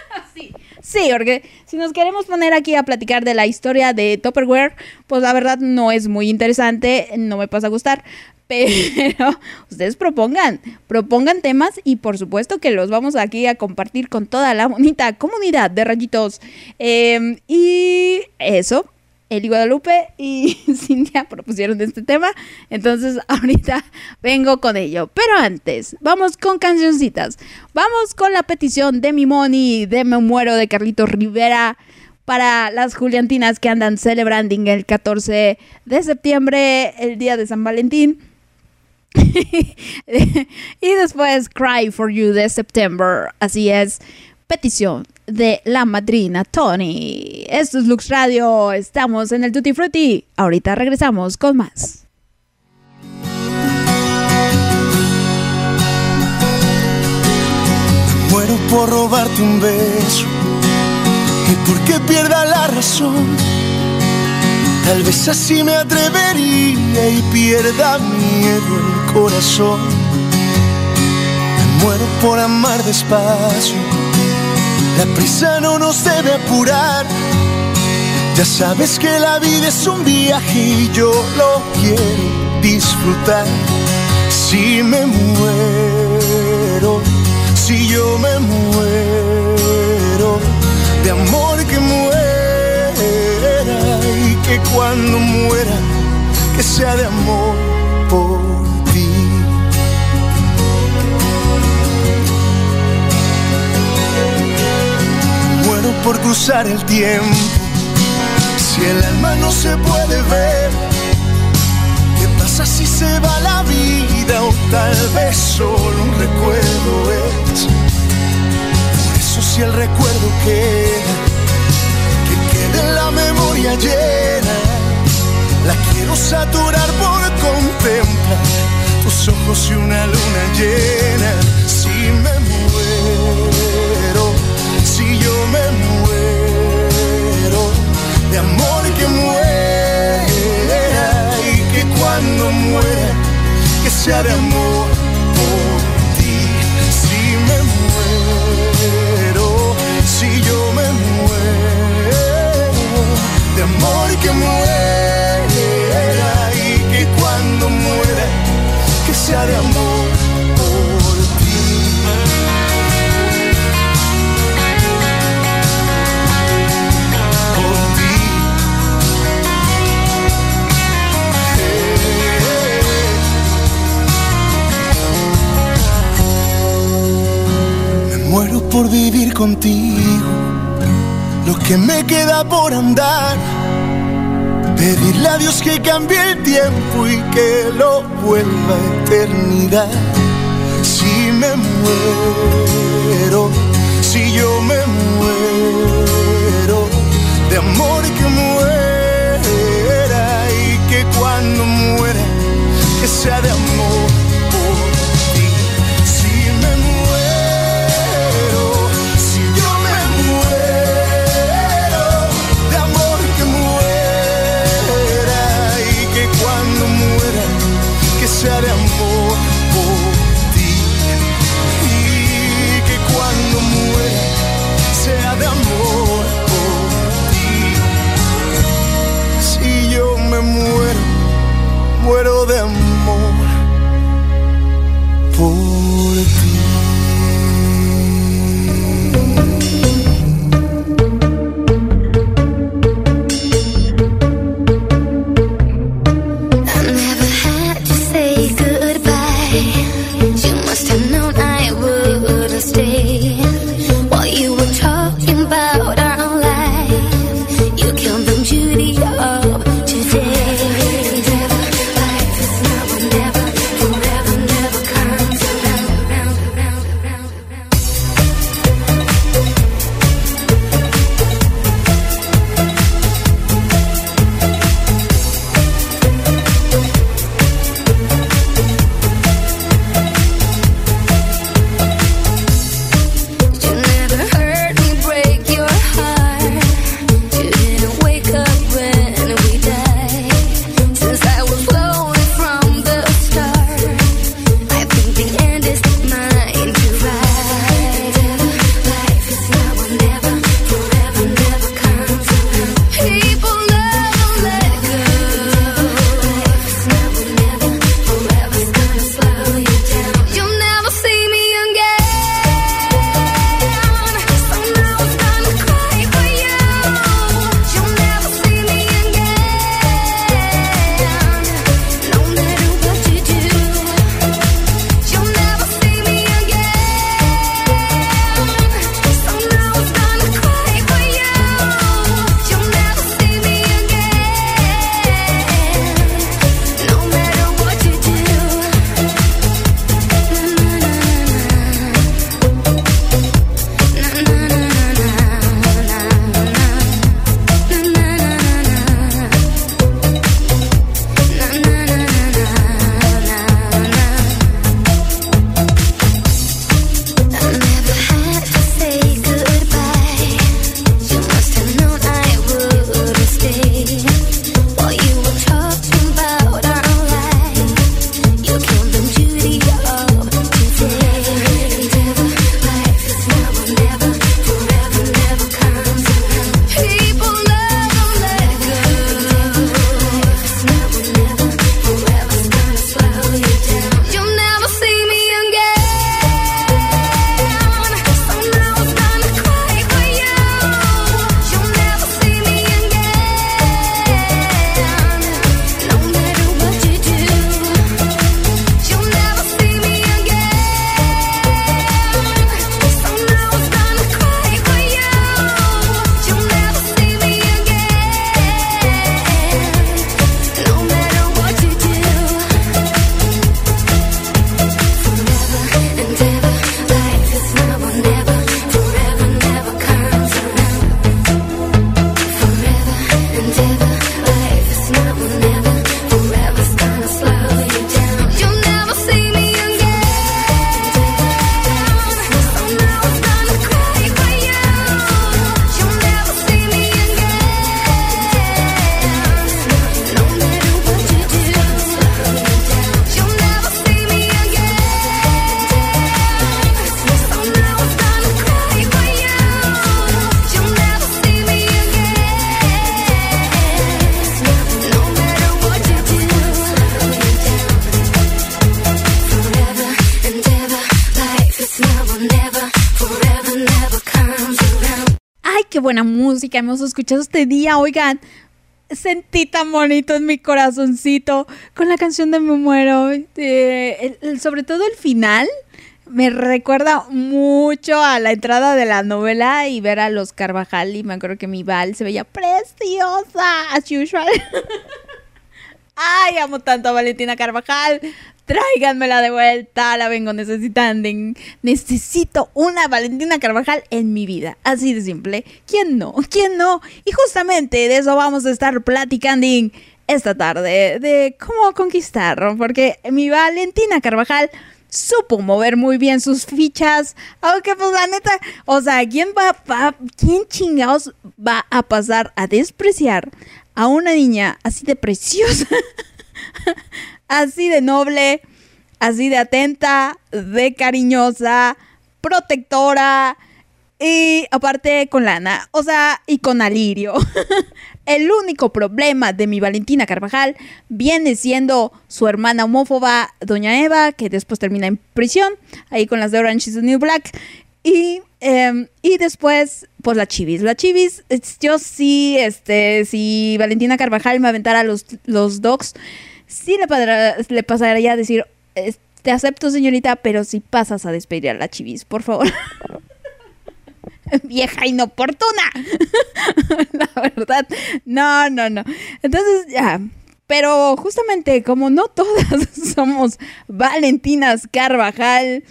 sí. Porque si nos queremos poner aquí a platicar de la historia de Tupperware, pues la verdad no es muy interesante, no me pasa a gustar. Pero ustedes propongan, propongan temas y por supuesto que los vamos aquí a compartir con toda la bonita comunidad de rayitos. Eh, y eso, Eli Guadalupe y Cintia propusieron este tema. Entonces ahorita vengo con ello. Pero antes, vamos con cancioncitas. Vamos con la petición de mi Moni, de Me Muero de Carlitos Rivera. Para las Juliantinas que andan celebrando el 14 de septiembre, el día de San Valentín. y después Cry for You de September. Así es. Petición de la madrina Tony. Esto es Lux Radio. Estamos en el Tutti Frutti. Ahorita regresamos con más. Muero por robarte un beso y porque pierda la razón. Tal vez así me atrevería y pierda miedo el corazón. Me muero por amar despacio. La prisa no nos debe apurar. Ya sabes que la vida es un viaje y yo lo quiero disfrutar. Si me muero, si yo me muero de amor que muera y que cuando muera que sea de amor por cruzar el tiempo Si el alma no se puede ver, ¿qué pasa si se va la vida o tal vez solo un recuerdo es? Por eso si el recuerdo queda, que quede en la memoria llena, la quiero saturar por contemplar tus ojos y una luna llena. De amor que muera y que cuando muera, que sea de amor por ti. Si me muero, si yo me muero, de amor que muera y que cuando muera, que sea de amor muero por vivir contigo, lo que me queda por andar. Pedirle a Dios que cambie el tiempo y que lo vuelva a eternidad. Si me muero, si yo me muero, de amor que muera y que cuando muera, que sea de amor música hemos escuchado este día, oigan. Sentí tan bonito en mi corazoncito con la canción de Me Muero. Sobre todo el final me recuerda mucho a la entrada de la novela y ver a los Carvajal. Y me acuerdo que mi Val se veía preciosa, as usual. Ay, amo tanto a Valentina Carvajal. Tráiganmela de vuelta, la vengo necesitando. Necesito una Valentina Carvajal en mi vida. Así de simple. ¿Quién no? ¿Quién no? Y justamente de eso vamos a estar platicando esta tarde. De cómo conquistar. Porque mi Valentina Carvajal supo mover muy bien sus fichas. Aunque pues la neta, o sea, ¿quién va, quién chingados va a pasar a despreciar a una niña así de preciosa? así de noble, así de atenta, de cariñosa, protectora y aparte con lana, o sea, y con alirio. El único problema de mi Valentina Carvajal viene siendo su hermana homófoba, Doña Eva, que después termina en prisión, ahí con las de Orange is the New Black. Y, em, y después, pues la chivis. La chivis, yo sí, este, si Valentina Carvajal me aventara los, los dogs, sí le, padra- le pasaría a decir, "Es- te acepto señorita, pero si pasas a despedir a la chivis, por favor. Vieja inoportuna. la verdad, no, no, no. Entonces, ya. Pero justamente como no todas somos Valentinas Carvajal,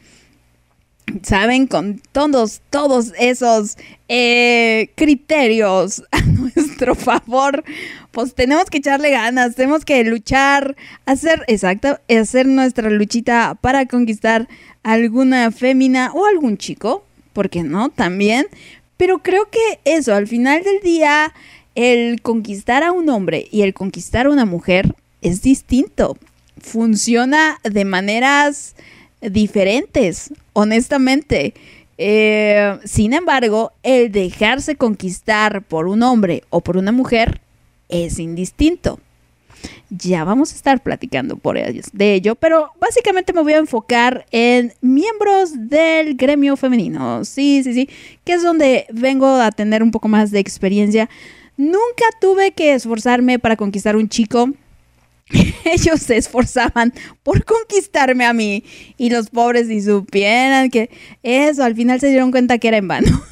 saben, con todos, todos esos eh, criterios nuestro favor, pues tenemos que echarle ganas, tenemos que luchar, hacer, exacto, hacer nuestra luchita para conquistar alguna fémina o algún chico, ¿por qué no? También. Pero creo que eso, al final del día, el conquistar a un hombre y el conquistar a una mujer es distinto. Funciona de maneras diferentes, honestamente. Eh, sin embargo, el dejarse conquistar por un hombre o por una mujer es indistinto. Ya vamos a estar platicando por ellos, de ello, pero básicamente me voy a enfocar en miembros del gremio femenino. Sí, sí, sí, que es donde vengo a tener un poco más de experiencia. Nunca tuve que esforzarme para conquistar un chico. Ellos se esforzaban por conquistarme a mí y los pobres si supieran que eso al final se dieron cuenta que era en vano.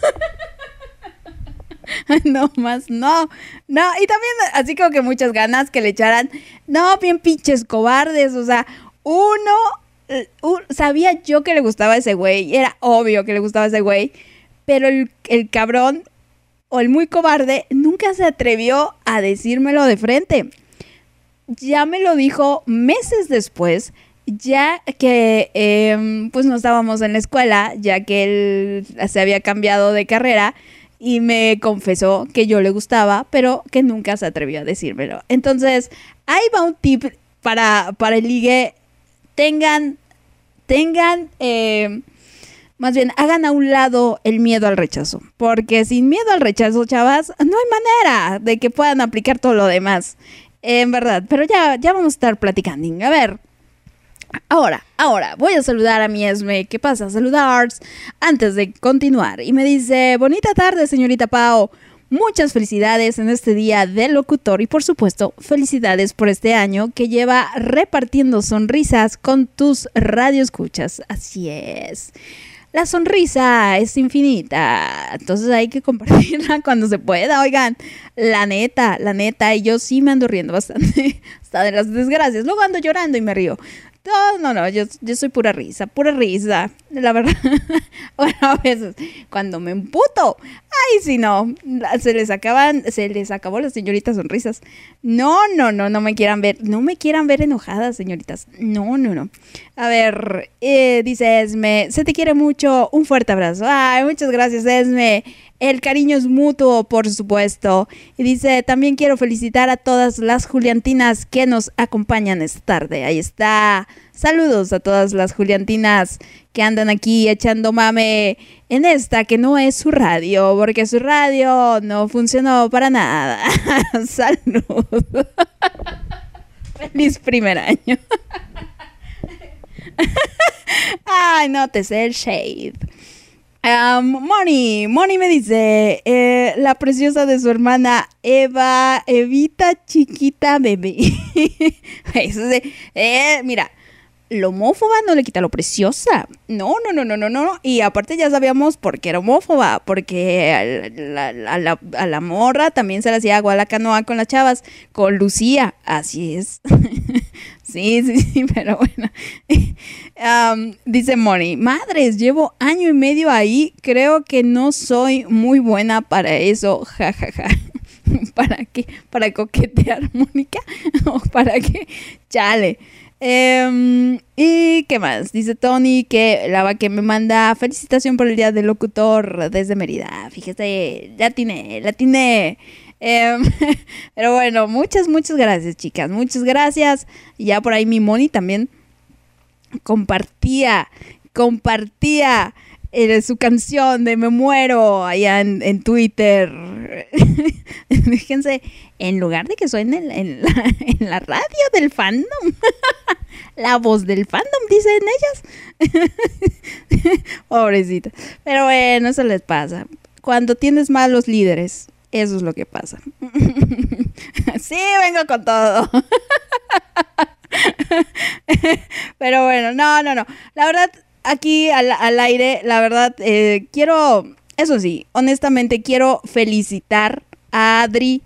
no más, no, no, y también así como que muchas ganas que le echaran, no, bien pinches cobardes, o sea, uno, un- sabía yo que le gustaba ese güey, era obvio que le gustaba ese güey, pero el, el cabrón o el muy cobarde nunca se atrevió a decírmelo de frente. Ya me lo dijo meses después, ya que em, pues no estábamos en la escuela, ya que él se había cambiado de carrera y me confesó que yo le gustaba, pero que nunca se atrevió a decírmelo. Entonces, ahí va un tip para, para el ligue. Tengan, tengan, eh, más bien, hagan a un lado el miedo al rechazo. Porque sin miedo al rechazo, chavas, no hay manera de que puedan aplicar todo lo demás. En verdad, pero ya, ya vamos a estar platicando. A ver, Ahora, ahora, voy a saludar a mi Esme. ¿Qué pasa? Saludar antes de continuar. Y me dice, bonita tarde, señorita Pau. Muchas felicidades en este día del locutor y por supuesto felicidades por este año que lleva repartiendo sonrisas con tus radioescuchas. Así es. La sonrisa es infinita, entonces hay que compartirla cuando se pueda. Oigan, la neta, la neta, y yo sí me ando riendo bastante, hasta de las desgracias. Luego ando llorando y me río. No, no, no, yo, yo soy pura risa, pura risa, la verdad. bueno, a veces, cuando me emputo, ay, si no, se les acaban, se les acabó las señoritas sonrisas. No, no, no, no me quieran ver, no me quieran ver enojadas, señoritas. No, no, no. A ver, eh, dice Esme, se te quiere mucho, un fuerte abrazo. Ay, muchas gracias, Esme. El cariño es mutuo, por supuesto. Y dice, también quiero felicitar a todas las Juliantinas que nos acompañan esta tarde. Ahí está. Saludos a todas las Juliantinas que andan aquí echando mame en esta que no es su radio, porque su radio no funcionó para nada. Salud. Feliz primer año. Ay, no te sé el shade. Um, Moni, me dice, eh, la preciosa de su hermana Eva, Evita chiquita bebé. Eh, mira, lo homófoba no le quita lo preciosa. No, no, no, no, no, no. Y aparte ya sabíamos por qué era homófoba, porque a la morra también se le hacía agua a la canoa con las chavas, con Lucía. Así es. sí, sí, sí, pero bueno. Am, dice Moni, madres, llevo año y medio ahí, creo que no soy muy buena para eso, jajaja. ¿Para qué? ¿Para coquetear, Mónica? ¿O para qué? Chale. Em, ¿Y qué más? Dice Tony que la va que me manda felicitación por el día del locutor desde Mérida. Fíjese, ya tiene, la tiene. Em, pero bueno, muchas, muchas gracias, chicas. Muchas gracias. Y ya por ahí mi Moni también compartía, compartía eh, su canción de Me Muero allá en, en Twitter. Fíjense, en lugar de que suene en, la, en la radio del fandom, la voz del fandom, dicen ellas. Pobrecita. Pero bueno, eso les pasa. Cuando tienes malos líderes, eso es lo que pasa. sí, vengo con todo. Pero bueno, no, no, no. La verdad, aquí al, al aire, la verdad, eh, quiero, eso sí, honestamente quiero felicitar a Adri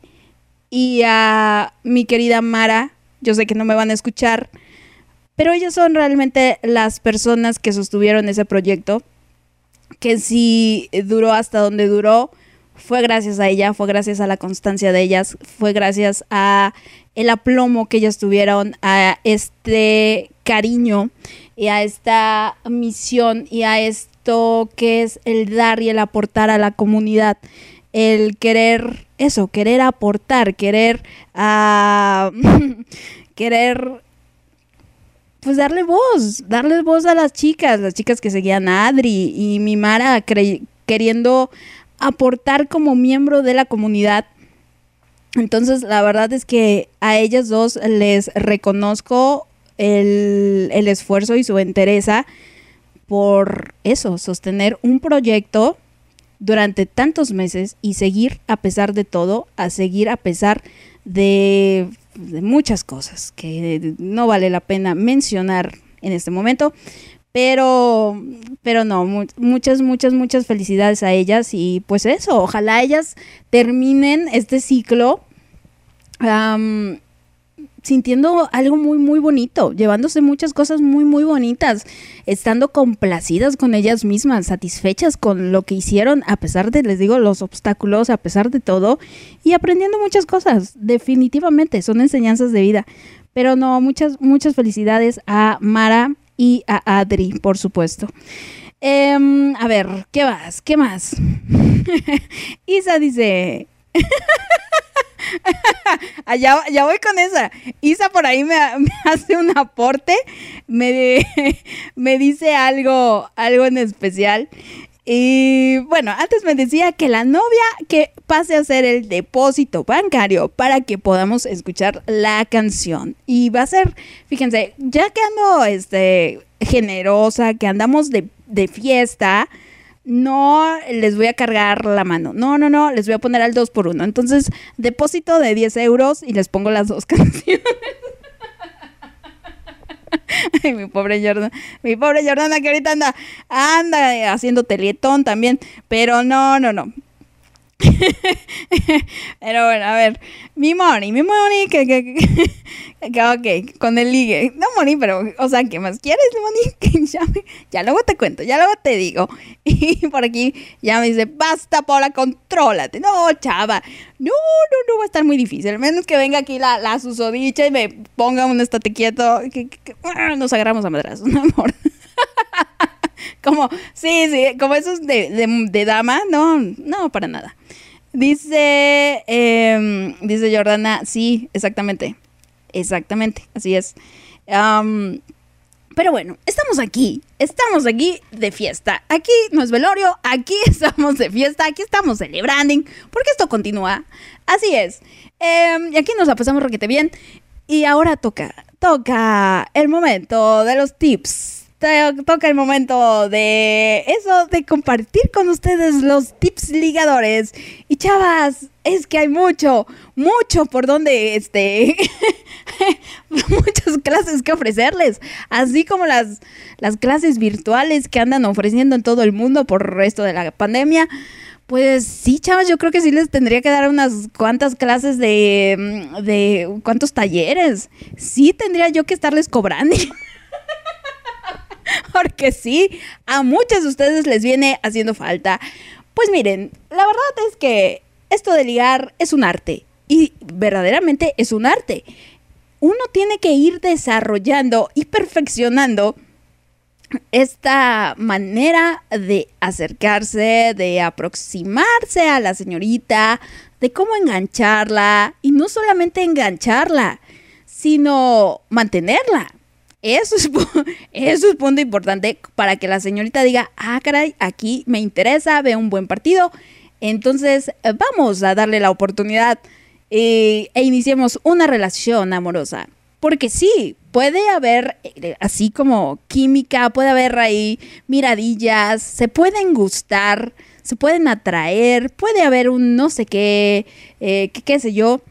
y a mi querida Mara. Yo sé que no me van a escuchar, pero ellas son realmente las personas que sostuvieron ese proyecto, que si duró hasta donde duró, fue gracias a ella, fue gracias a la constancia de ellas, fue gracias a el aplomo que ellas tuvieron, a este cariño y a esta misión y a esto que es el dar y el aportar a la comunidad, el querer eso, querer aportar, querer ah, querer pues darle voz, darle voz a las chicas, las chicas que seguían a Adri y mi Mara queriendo aportar como miembro de la comunidad. Entonces, la verdad es que a ellas dos les reconozco el, esfuerzo y su entereza por eso, sostener un proyecto durante tantos meses y seguir a pesar de todo, a seguir a pesar de muchas cosas que no vale la pena mencionar en este momento. Pero, pero no, mu- muchas, muchas, muchas felicidades a ellas y pues eso, ojalá ellas terminen este ciclo sintiendo algo muy, muy bonito, llevándose muchas cosas muy, muy bonitas, estando complacidas con ellas mismas, satisfechas con lo que hicieron, a pesar de, les digo, los obstáculos, a pesar de todo, y aprendiendo muchas cosas, definitivamente, son enseñanzas de vida. Pero no, muchas, muchas felicidades a Mara y a Adri, por supuesto. Em, a ver, ¿qué más? ¿Qué más? Isa dice, Allá, ya voy con esa. Isa por ahí me, me hace un aporte, me, me dice algo, algo en especial. Y bueno, antes me decía que la novia que pase a hacer el depósito bancario para que podamos escuchar la canción. Y va a ser, fíjense, ya que ando este, generosa, que andamos de, de fiesta, no les voy a cargar la mano. No, no, no, les voy a poner al 2 por 1 Entonces, depósito de 10 euros y les pongo las dos canciones. Ay, mi pobre Jordana, mi pobre Jordana que ahorita anda, anda haciendo teletón también, pero no, no, no. Pero bueno, a ver, mi Moni, mi Moni, que, que, que, que, ok, con el ligue. No, Moni, pero, o sea, ¿qué más quieres, Moni? Que ya, luego te cuento, ya luego te digo. Y por aquí ya me dice, basta, Paula, contrólate. No, chava, no, no, no va a estar muy difícil. Al menos que venga aquí la, la susodicha y me ponga un estate quieto, que, ah, nos agarramos a madrazos, mi amor. Como, sí, sí, como esos de, de, de dama, no, no, para nada. Dice, em, dice Jordana, sí, exactamente, exactamente, así es. Pero bueno, estamos aquí, estamos aquí de fiesta. Aquí no es velorio, aquí estamos de fiesta, aquí estamos celebrando, porque esto continúa. Así es. Em, y aquí nos la pasamos requete bien. Y ahora toca, toca el momento de los tips. To- toca el momento de eso, de compartir con ustedes los tips ligadores. Y chavas, es que hay mucho, mucho por donde, este, muchas clases que ofrecerles. Así como las, las clases virtuales que andan ofreciendo en todo el mundo por el resto de la pandemia. Pues sí, chavas, yo creo que sí les tendría que dar unas cuantas clases de, de cuántos talleres. Sí tendría yo que estarles cobrando. Porque sí, a muchas de ustedes les viene haciendo falta. Pues miren, la verdad es que esto de ligar es un arte. Y verdaderamente es un arte. Uno tiene que ir desarrollando y perfeccionando esta manera de acercarse, de aproximarse a la señorita, de cómo engancharla. Y no solamente engancharla, sino mantenerla. Eso es, eso es punto importante para que la señorita diga, ah, caray, aquí me interesa, veo un buen partido. Entonces, eh, vamos a darle la oportunidad eh, e iniciemos una relación amorosa. Porque sí, puede haber eh, así como química, puede haber ahí miradillas, se pueden gustar, se pueden atraer, puede haber un no sé qué, qué sé yo.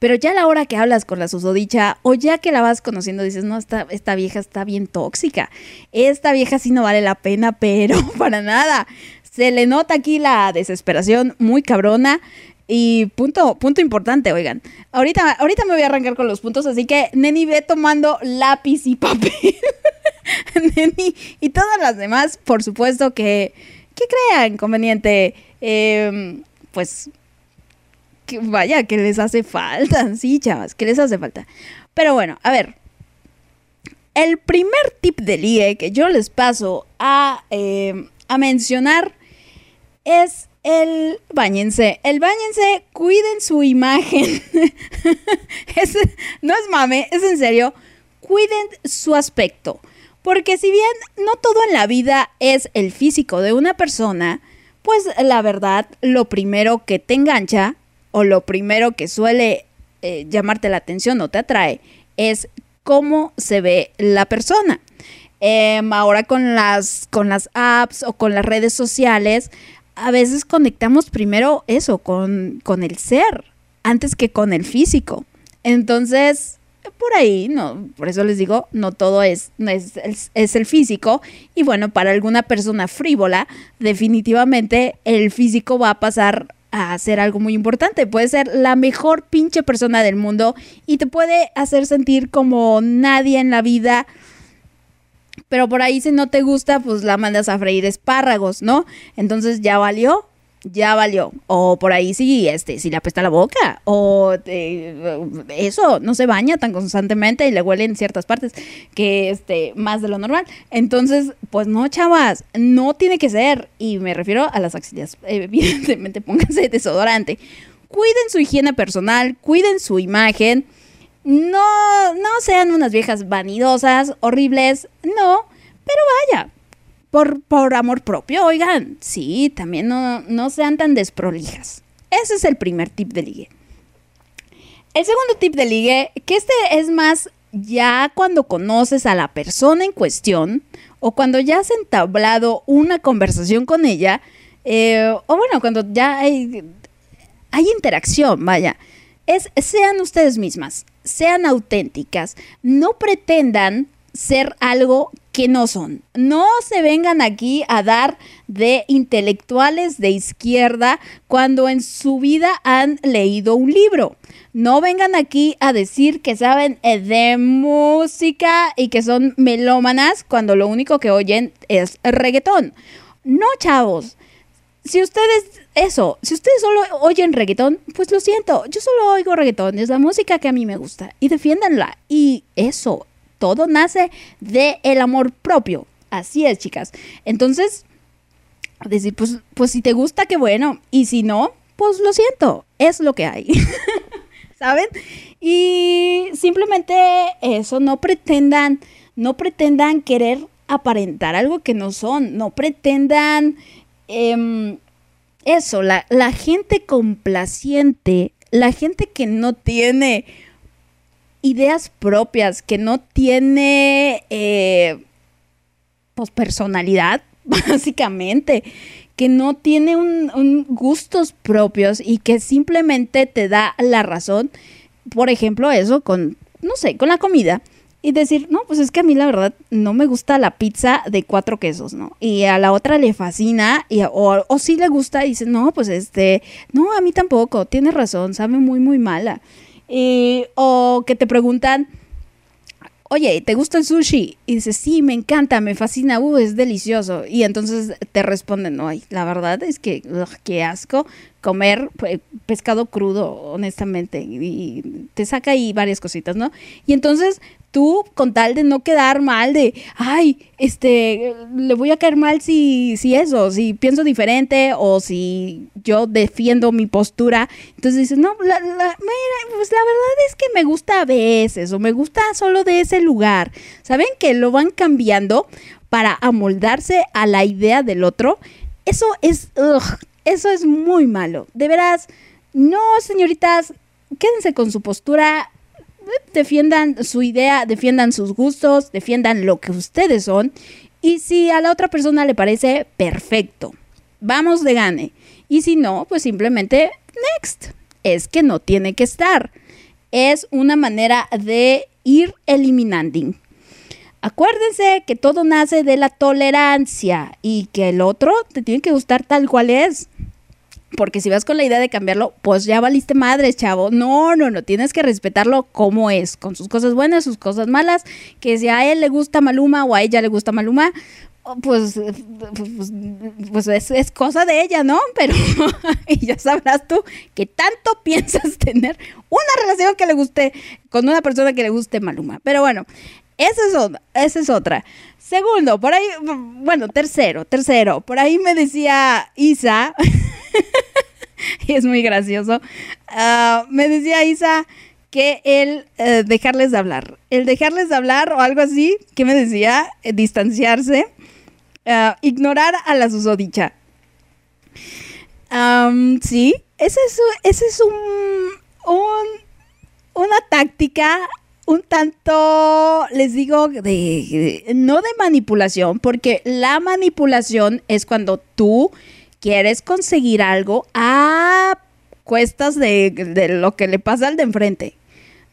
Pero ya a la hora que hablas con la susodicha o ya que la vas conociendo dices, no, esta, esta vieja está bien tóxica. Esta vieja sí no vale la pena, pero para nada. Se le nota aquí la desesperación muy cabrona. Y punto, punto importante, oigan. Ahorita, ahorita me voy a arrancar con los puntos, así que Neni ve tomando lápiz y papel. Neni y todas las demás, por supuesto que, que crean conveniente, eh, pues vaya, que les hace falta, sí, chavas, que les hace falta. Pero bueno, a ver. El primer tip de ligue que yo les paso a, eh, a mencionar es el bañense. El bañense, cuiden su imagen. No es mame, es en serio. Cuiden su aspecto. Porque si bien no todo en la vida es el físico de una persona, pues la verdad, lo primero que te engancha o lo primero que suele eh, llamarte la atención o te atrae es cómo se ve la persona. Em, ahora con las, con las apps o con las redes sociales, a veces conectamos primero eso, con, con el ser, antes que con el físico. Entonces, por ahí, no, por eso les digo, no todo es, es el físico. Y bueno, para alguna persona frívola, definitivamente el físico va a pasar a ser algo muy importante. Puede ser la mejor pinche persona del mundo y te puede hacer sentir como nadie en la vida. Pero por ahí si no te gusta, pues la mandas a freír espárragos, ¿no? Entonces ya valió, ya valió. O por ahí sí, este, si le apesta la boca. O eh, eso, no se baña tan constantemente y le huele en ciertas partes que este, más de lo normal. Entonces, pues no, chavas, no tiene que ser. Y me refiero a las axilas. Evidentemente, pónganse desodorante. Cuiden su higiene personal, cuiden su imagen. No, no sean unas viejas vanidosas, horribles, no, pero vaya, por, por amor propio, oigan, sí, también no, no sean tan desprolijas. Ese es el primer tip de ligue. El segundo tip de ligue, que este es más ya cuando conoces a la persona en cuestión o cuando ya has entablado una conversación con ella, eh, o bueno, cuando ya hay, hay interacción, vaya, es sean ustedes mismas, sean auténticas, no pretendan ser algo que no son. No se vengan aquí a dar de intelectuales de izquierda cuando en su vida han leído un libro. No vengan aquí a decir que saben eh, de música y que son melómanas cuando lo único que oyen es reggaetón. No, chavos. Si ustedes, eso, si ustedes solo oyen reggaetón, pues lo siento, yo solo oigo reggaetón, es la música que a mí me gusta y defiéndanla. Y eso, todo nace de el amor propio. Así es, chicas. Entonces, decir, pues, pues si te gusta, qué bueno. Y si no, pues lo siento, es lo que hay. ¿Saben? Y simplemente eso, no pretendan, no pretendan querer aparentar algo que no son, no pretendan em, eso, la, la gente complaciente, la gente que no tiene ideas propias, que no tiene, eh, pues, personalidad, básicamente, que no tiene un, gustos propios y que simplemente te da la razón. Por ejemplo, eso con, no sé, con la comida. Y decir, no, pues es que a mí la verdad no me gusta la pizza de cuatro quesos, ¿no? Y a la otra le fascina, y, o, o sí le gusta y dice, no, pues este, no, a mí tampoco, tienes razón, sabe muy, muy mala. Y- o que te preguntan, oye, ¿te gusta el sushi? Y dices, sí, me encanta, me fascina, uh, es delicioso. Y entonces te responden, ay, la verdad es que, qué asco comer pues, pescado crudo, honestamente. Y, te saca ahí varias cositas, ¿no? Y entonces tú, con tal de no quedar mal, de, ay, este, le voy a caer mal si, si eso, si pienso diferente o si yo defiendo mi postura. Entonces dices, no, la, la- mira, pues la verdad es que me gusta a veces o me gusta solo de ese lugar. ¿Saben que lo van cambiando para amoldarse a la idea del otro? Eso es, eso es muy malo. De veras, no, señoritas, quédense con su postura, defiendan su idea, defiendan sus gustos, defiendan lo que ustedes son. Y si a la otra persona le parece perfecto, vamos de gane. Y si no, pues simplemente next. Es que no tiene que estar. Es una manera de ir eliminando. Acuérdense que todo nace de la tolerancia y que el otro te tiene que gustar tal cual es. Porque si vas con la idea de cambiarlo, pues ya valiste madre, chavo. No, no, no, tienes que respetarlo como es, con sus cosas buenas, sus cosas malas. Que si a él le gusta Maluma o a ella le gusta Maluma, pues, pues, es, es cosa de ella, ¿no? Pero y ya sabrás tú que tanto piensas tener una relación que le guste con una persona que le guste Maluma. Pero bueno, esa es otra. Es. Segundo, por ahí, bueno, tercero, tercero, por ahí me decía Isa, y es muy gracioso, ah, me decía Isa que el eh, dejarles de hablar, el dejarles de hablar o algo así, que me decía, Eh, distanciarse, ah, ignorar a la susodicha. Sí, ese es, ese es un- una táctica un tanto, les digo, de, no de manipulación, porque la manipulación es cuando tú quieres conseguir algo a cuestas de, de lo que le pasa al de enfrente.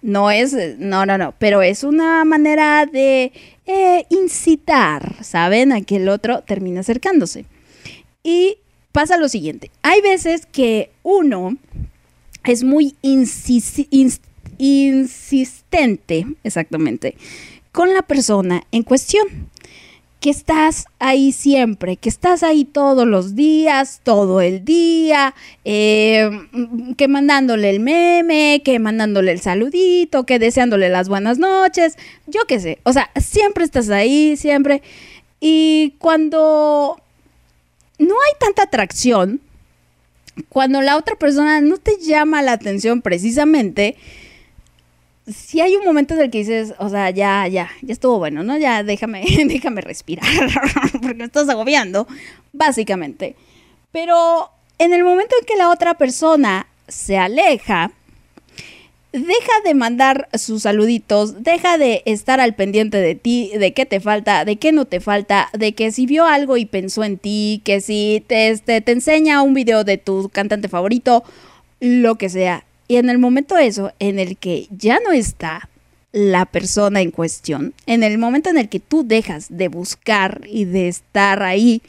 No es, no, no, no, pero es una manera de eh, incitar, ¿saben? A que el otro termine acercándose. Y pasa lo siguiente, hay veces que uno es muy ins- insistente, exactamente, con la persona en cuestión. Que estás ahí siempre, que estás ahí todos los días, todo el día, eh, que mandándole el meme, que mandándole el saludito, que deseándole las buenas noches, yo qué sé, o sea, siempre estás ahí, siempre. Y cuando no hay tanta atracción, cuando la otra persona no te llama la atención precisamente, si hay un momento en el que dices, o sea, ya, ya, ya estuvo bueno, ¿no? Ya déjame, déjame respirar, porque me estás agobiando, básicamente. Pero en el momento en que la otra persona se aleja, deja de mandar sus saluditos, deja de estar al pendiente de ti, de qué te falta, de qué no te falta, de que si vio algo y pensó en ti, que si te, este, te enseña un video de tu cantante favorito, lo que sea. Y en el momento eso, en el que ya no está la persona en cuestión, en el momento en el que tú dejas de buscar y de estar ahí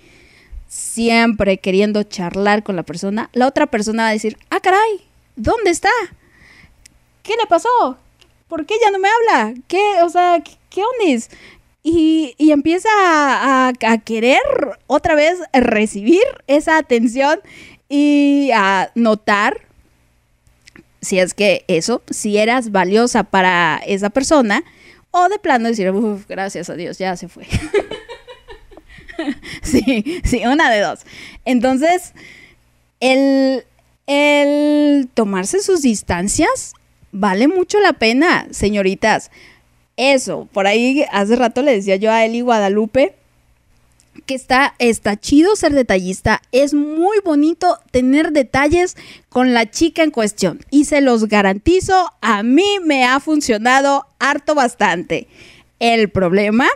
siempre queriendo charlar con la persona, la otra persona va a decir, ah, caray, ¿dónde está? ¿Qué le pasó? ¿Por qué ya no me habla? ¿Qué, o sea, qué, qué? Y, y empieza a- a querer otra vez recibir esa atención y a notar si es que eso, si eras valiosa para esa persona, o de plano decir, "Uf, gracias a Dios, ya se fue. sí, sí, una de dos. Entonces, el, el tomarse sus distancias vale mucho la pena, señoritas. Eso, por ahí hace rato le decía yo a Eli Guadalupe que está, está chido ser detallista. Es muy bonito tener detalles con la chica en cuestión. Y se los garantizo, a mí me ha funcionado harto bastante. El problema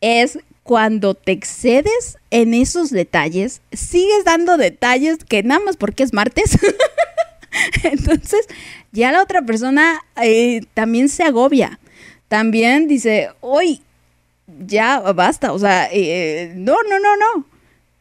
es cuando te excedes en esos detalles, sigues dando detalles que nada más porque es martes. Entonces, ya la otra persona eh, también se agobia. También dice, hoy ya basta. O sea, eh, no, no, no, no.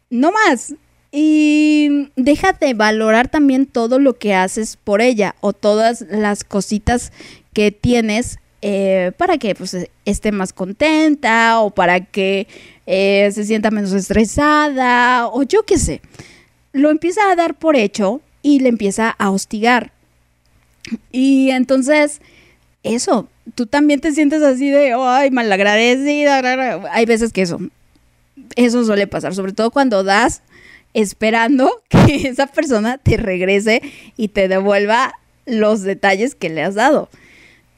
No más. Y deja de valorar también todo lo que haces por ella o todas las cositas que tienes eh, para que pues, esté más contenta o para que eh, se sienta menos estresada o yo qué sé. Lo empieza a dar por hecho y le empieza a hostigar. Y entonces, eso, tú también te sientes así de, ay, malagradecida. Hay veces que eso, eso suele pasar, sobre todo cuando das esperando que esa persona te regrese y te devuelva los detalles que le has dado.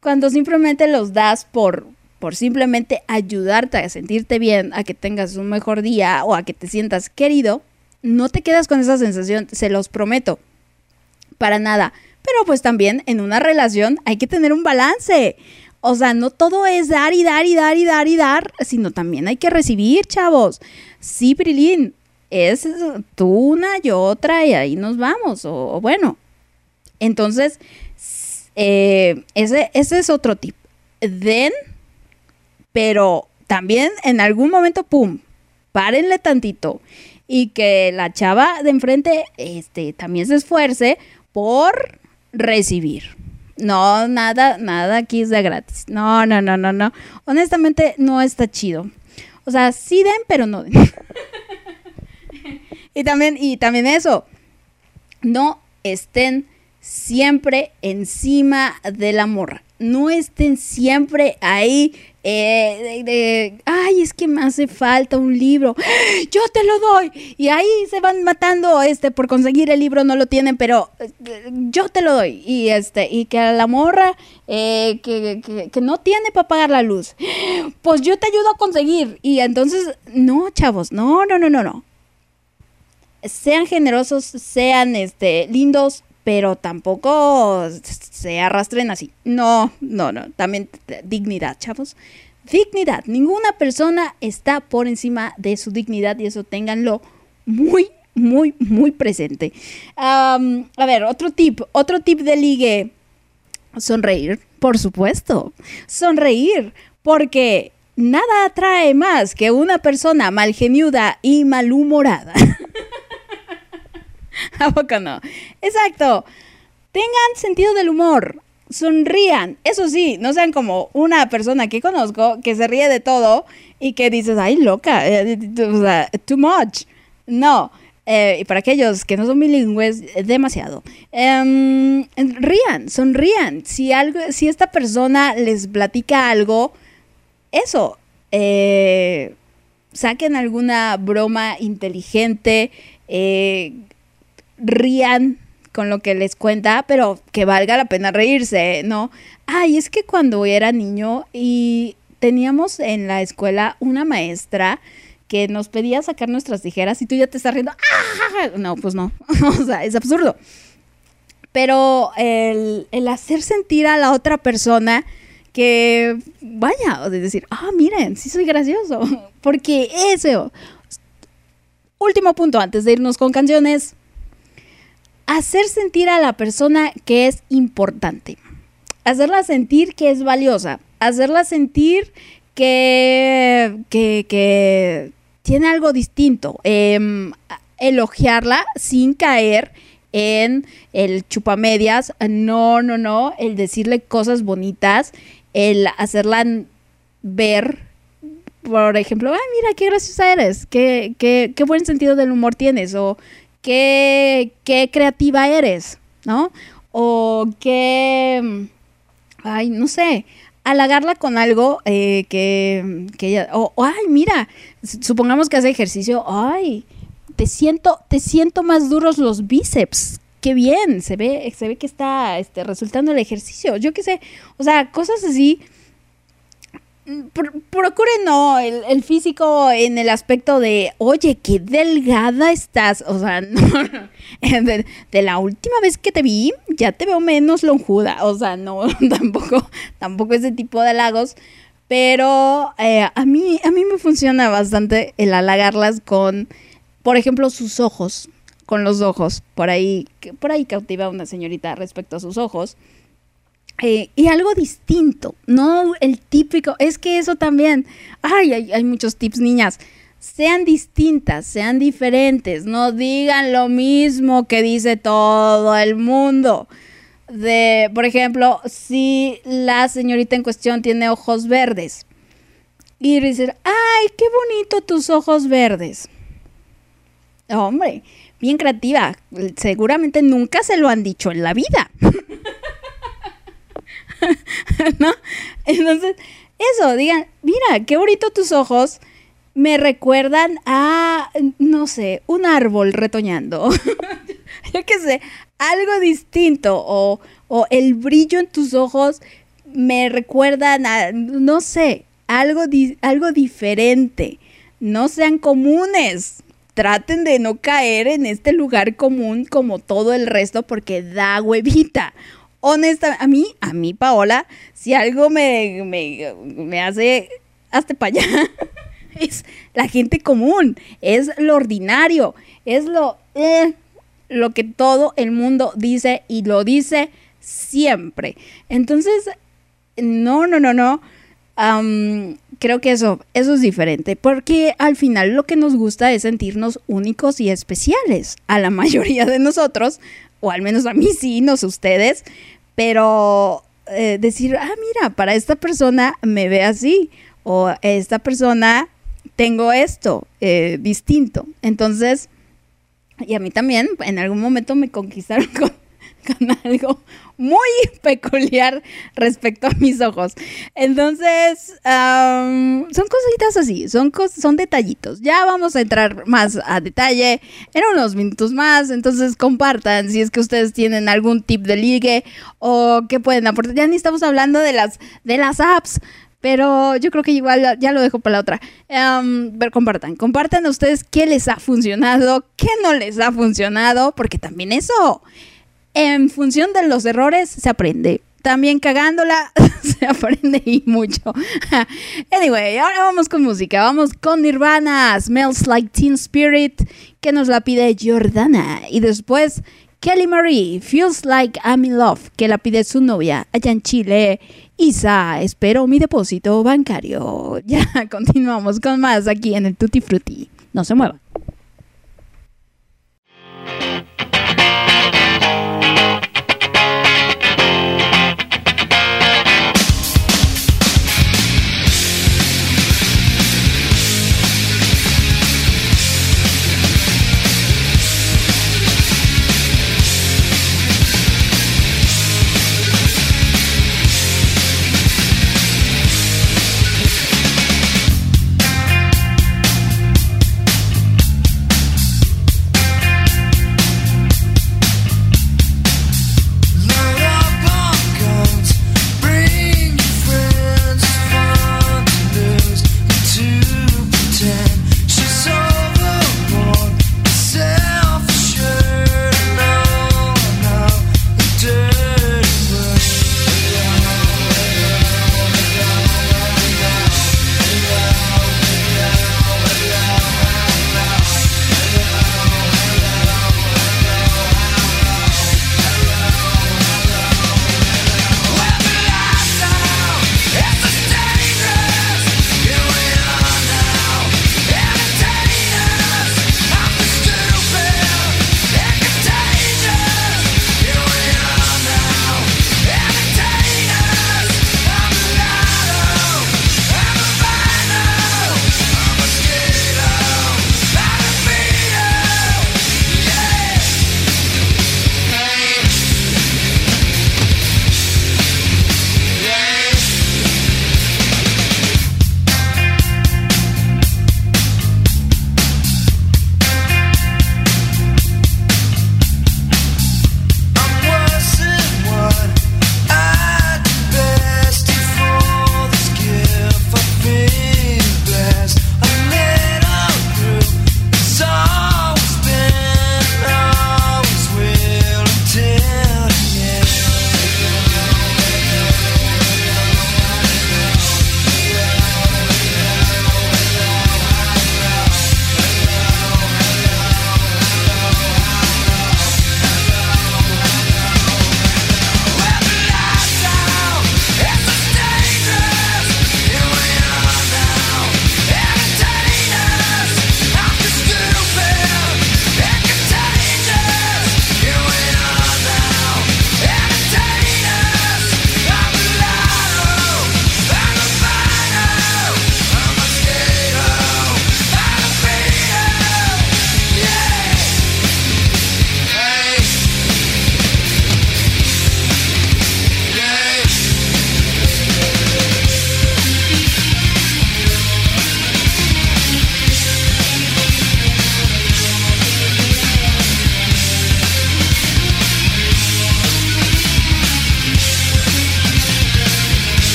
Cuando simplemente los das por, por simplemente ayudarte a sentirte bien, a que tengas un mejor día o a que te sientas querido, no te quedas con esa sensación, se los prometo. Para nada. Pero pues también en una relación hay que tener un balance. O sea, no todo es dar y dar y dar y dar y dar, sino también hay que recibir, chavos. Sí, Prilín, es tú una, y otra y ahí nos vamos. O, bueno, entonces, eh, ese, ese es otro tip. Den, pero también en algún momento, ¡pum! Párenle tantito. Y que la chava de enfrente este, también se esfuerce por recibir. No, nada, nada aquí es de gratis. No, no, no, no, no. Honestamente, no está chido. O sea, sí den, pero no den. y también, y también eso. No estén siempre encima de la morra. No estén siempre ahí eh, de, ay, es que me hace falta un libro, yo te lo doy. Y ahí se van matando, este, por conseguir el libro no lo tienen, pero eh, yo te lo doy. Y este, y que a la morra eh, que, que, no tiene para pagar la luz, pues yo te ayudo a conseguir. Y entonces, no, chavos, no, no, no, no, no. Sean generosos, sean este, lindos, pero tampoco se arrastren así. No, no, no. También dignidad, chavos. Dignidad. Ninguna persona está por encima de su dignidad y eso ténganlo muy, muy, muy presente. a ver, otro tip, otro tip de ligue. Sonreír, por supuesto. Sonreír, porque nada atrae más que una persona malgeniuda y malhumorada. ¿A poco no? Exacto. Tengan sentido del humor. Sonrían. Eso sí, no sean como una persona que conozco que se ríe de todo y que dices, ay, loca, eh, o sea, too much. No. Eh, y para aquellos que no son bilingües, demasiado. Em, rían, sonrían. Si, algo, si esta persona les platica algo, eso, eh, saquen alguna broma inteligente, rían con lo que les cuenta, pero que valga la pena reírse, ¿no? Ay, es que cuando era niño y teníamos en la escuela una maestra que nos pedía sacar nuestras tijeras y tú ya te estás riendo. ¡Ah! No, pues no. o sea, es absurdo. Pero el, el, hacer sentir a la otra persona que, vaya, de decir, ah, miren, sí soy gracioso. Porque eso. Último punto antes de irnos con canciones hacer sentir a la persona que es importante, hacerla sentir que es valiosa, hacerla sentir que, que, tiene algo distinto, em, elogiarla sin caer en el chupamedias, no, no, no, el decirle cosas bonitas, el hacerla ver por ejemplo, ay, mira, qué graciosa eres, qué, qué, qué, buen sentido del humor tienes, o qué, qué creativa eres, ¿no? O qué, ay, no sé, halagarla con algo eh, que, que ella, o, ay, mira, supongamos que hace ejercicio, ay, te siento, te siento más duros los bíceps, qué bien, se ve, se ve que está este, resultando el ejercicio, yo qué sé, o sea, cosas así procure no el, físico en el aspecto de, oye, qué delgada estás. O sea, de, la última vez que te vi, ya te veo menos lonjuda. O sea, no, tampoco, tampoco ese tipo de halagos. Pero eh, a, mí, a mí me funciona bastante el halagarlas con, por ejemplo, sus ojos. Con los ojos. Por ahí, por ahí cautiva una señorita respecto a sus ojos. Eh, y algo distinto, no el típico, es que eso también, ay, hay, muchos tips, niñas, sean distintas, sean diferentes, no digan lo mismo que dice todo el mundo. De, por ejemplo, si la señorita en cuestión tiene ojos verdes y dice, ay, qué bonito tus ojos verdes. Hombre, bien creativa, seguramente nunca se lo han dicho en la vida. ¿No? Entonces, eso, digan, mira, qué bonito tus ojos. Me recuerdan a, no sé, un árbol retoñando. Yo qué sé, algo distinto. O, o el brillo en tus ojos me recuerdan a, no sé, algo, algo diferente. No sean comunes. Traten de no caer en este lugar común como todo el resto porque da huevita honestamente, a mí, a mí, Paola, si algo me, me, hace hasta para allá, es la gente común, es lo ordinario, es lo, eh, lo que todo el mundo dice y lo dice siempre. Entonces, no, no, no, no. creo que eso, eso es diferente, porque al final lo que nos gusta es sentirnos únicos y especiales. A la mayoría de nosotros o al menos a mí sí, no sé ustedes, pero eh, decir, ah, mira, para esta persona me ve así, o esta persona tengo esto eh, distinto. Entonces, y a mí también, en algún momento me conquistaron con, con algo muy peculiar respecto a mis ojos. Entonces, son cositas así, son, son detallitos. Ya vamos a entrar más a detalle en unos minutos más. Entonces, compartan si es que ustedes tienen algún tip de ligue o que pueden aportar. Ya ni estamos hablando de las, de las apps. Pero yo creo que igual ya lo dejo para la otra. pero compartan, compartan a ustedes qué les ha funcionado, qué no les ha funcionado, porque también eso en función de los errores se aprende. También cagándola se aprende y mucho. anyway, ahora vamos con música. Vamos con Nirvana, Smells Like Teen Spirit, que nos la pide Jordana. Y después Kelly Marie, Feels Like I'm in Love, que la pide su novia allá en Chile. Isa, espero mi depósito bancario. Ya continuamos con más aquí en el Tutti Frutti. No se muevan.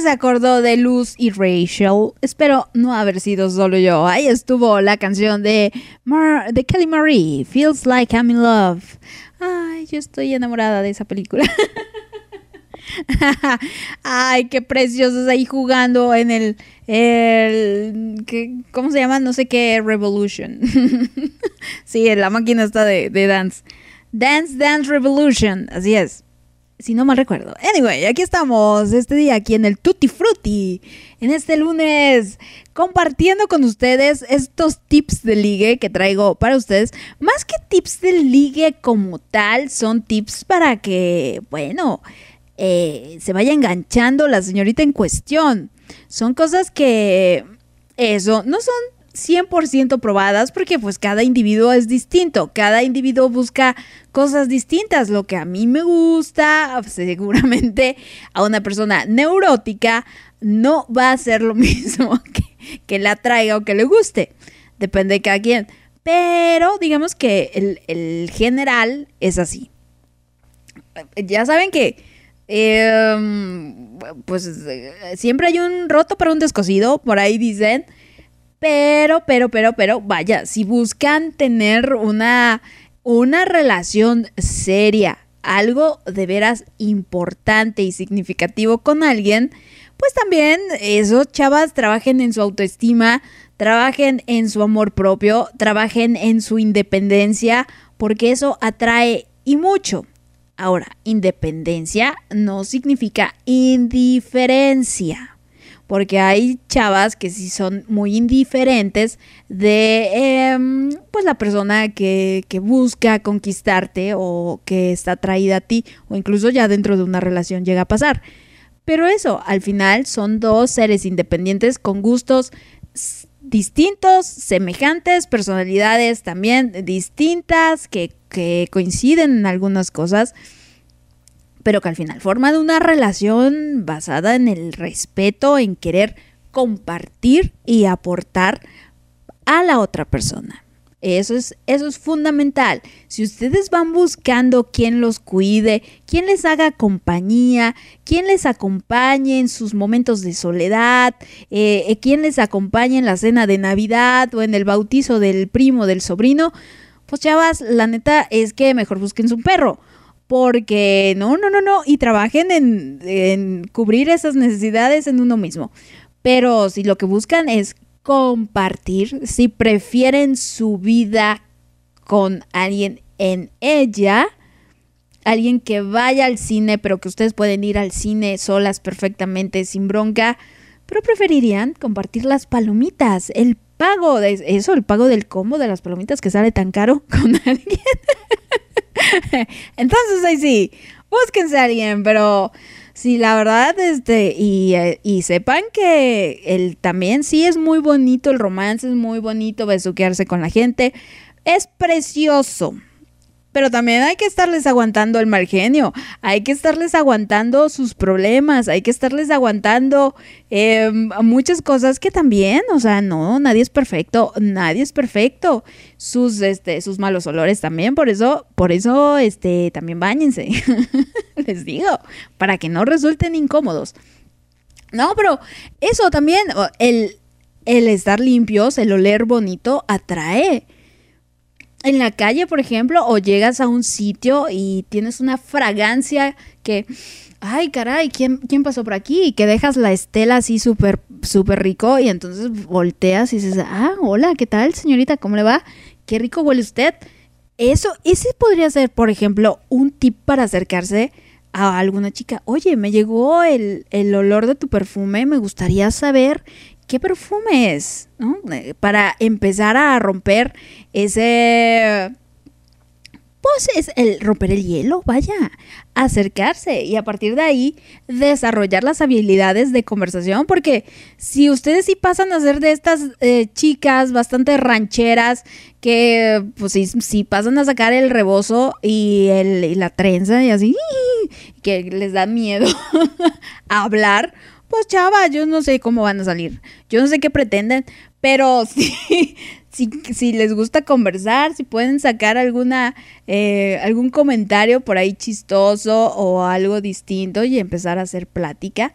Se acordó de Luz y Rachel? Espero no haber sido solo yo. Ahí estuvo la canción de, Mar de Kelly Marie, Feels Like I'm in Love. Ay, yo estoy enamorada de esa película. Ay, qué preciosos ahí jugando en el, el ¿qué- ¿cómo se llama? No sé qué, Revolution. sí, la máquina está de dance. Dance Dance Revolution, así es. Si no mal recuerdo. Anyway, aquí estamos este día aquí en el Tutti Frutti. En este lunes compartiendo con ustedes estos tips de ligue que traigo para ustedes. Más que tips de ligue como tal, son tips para que, bueno, eh, se vaya enganchando la señorita en cuestión. Son cosas que, eso, no son 100% probadas porque pues cada individuo es distinto, cada individuo busca cosas distintas, lo que a mí me gusta, seguramente a una persona neurótica no va a ser lo mismo que, la traiga o que le guste, depende de cada quien, pero digamos que el, general es así. Ya saben que eh, pues siempre hay un roto para un descosido, por ahí dicen. Pero, pero, pero, pero, vaya, si buscan tener una, una relación seria, algo de veras importante y significativo con alguien, pues también esos chavas trabajen en su autoestima, trabajen en su amor propio, trabajen en su independencia, porque eso atrae y mucho. Ahora, independencia no significa indiferencia porque hay chavas que sí son muy indiferentes de em, pues la persona que, que busca conquistarte o que está atraída a ti o incluso ya dentro de una relación llega a pasar. Pero eso, al final son dos seres independientes con gustos distintos, semejantes, personalidades también distintas, que, que coinciden en algunas cosas pero que al final forman una relación basada en el respeto, en querer compartir y aportar a la otra persona. Eso es, eso es fundamental. Si ustedes van buscando quién los cuide, quién les haga compañía, quién les acompañe en sus momentos de soledad, eh, eh, quién les acompañe en la cena de Navidad o en el bautizo del primo, del sobrino, pues chavas, la neta es que mejor busquen su perro porque no, no, no, no, y trabajen en, cubrir esas necesidades en uno mismo. Pero si lo que buscan es compartir, si prefieren su vida con alguien en ella, alguien que vaya al cine, pero que ustedes pueden ir al cine solas perfectamente, sin bronca, pero preferirían compartir las palomitas, el pago de eso, el pago del combo de las palomitas que sale tan caro con alguien. Entonces ahí sí, búsquense a alguien, pero sí, la verdad, este, y, eh, y sepan que el, también sí es muy bonito, el romance es muy bonito, besuquearse con la gente, es precioso. Pero también hay que estarles aguantando el mal genio, hay que estarles aguantando sus problemas, hay que estarles aguantando eh, muchas cosas que también, o sea, no, nadie es perfecto, nadie es perfecto. Sus, este, sus malos olores también, por eso, por eso, este, también bañense, les digo, para que no resulten incómodos. No, pero eso también, el, el estar limpios, el oler bonito, atrae en la calle, por ejemplo, o llegas a un sitio y tienes una fragancia que, ay, caray, ¿quién, quién pasó por aquí? Y que dejas la estela así súper, súper rico y entonces volteas y dices, ah, hola, ¿qué tal, señorita? ¿Cómo le va? Qué rico huele usted. Eso, ese podría ser, por ejemplo, un tip para acercarse a alguna chica. Oye, me llegó el, el olor de tu perfume, me gustaría saber qué perfume es, ¿no? Eh, Para empezar a romper ese... Pues es el romper el hielo, vaya, acercarse y a partir de ahí desarrollar las habilidades de conversación, porque si ustedes sí pasan a ser de estas eh, chicas bastante rancheras, que pues sí, sí pasan a sacar el rebozo y, el, y la trenza y así, que les da miedo hablar, pues chava, yo no sé cómo van a salir, yo no sé qué pretenden, pero sí, si, si les gusta conversar, si pueden sacar alguna, eh, algún comentario por ahí chistoso o algo distinto y empezar a hacer plática,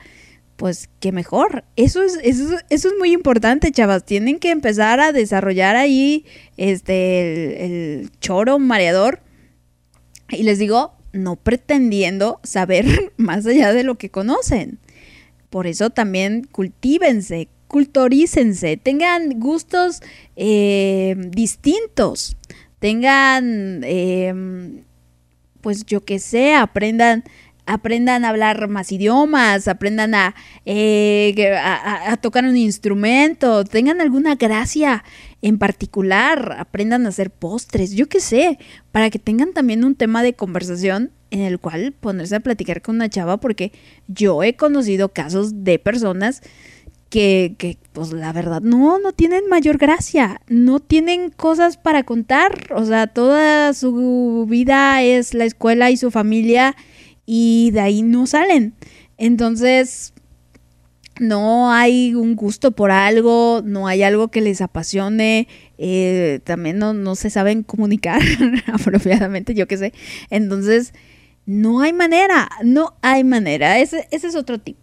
pues qué mejor. Eso es, eso, es- eso es muy importante, chavas. Tienen que empezar a desarrollar ahí este el, el choro mareador. Y les digo, no pretendiendo saber más allá de lo que conocen. Por eso también cultívense, culturícense, tengan gustos eh, distintos, tengan, eh, pues yo que sé, aprendan, aprendan a hablar más idiomas, aprendan a, eh, a- a tocar un instrumento, tengan alguna gracia en particular, aprendan a hacer postres, yo qué sé, para que tengan también un tema de conversación en el cual ponerse a platicar con una chava, porque yo he conocido casos de personas que, que, pues la verdad, no, no tienen mayor gracia, no tienen cosas para contar, o sea, toda su vida es la escuela y su familia y de ahí no salen. Entonces, no hay un gusto por algo, no hay algo que les apasione, eh, también no, no se saben comunicar apropiadamente, yo qué sé. Entonces, no hay manera, no hay manera. Ese, ese es otro tip.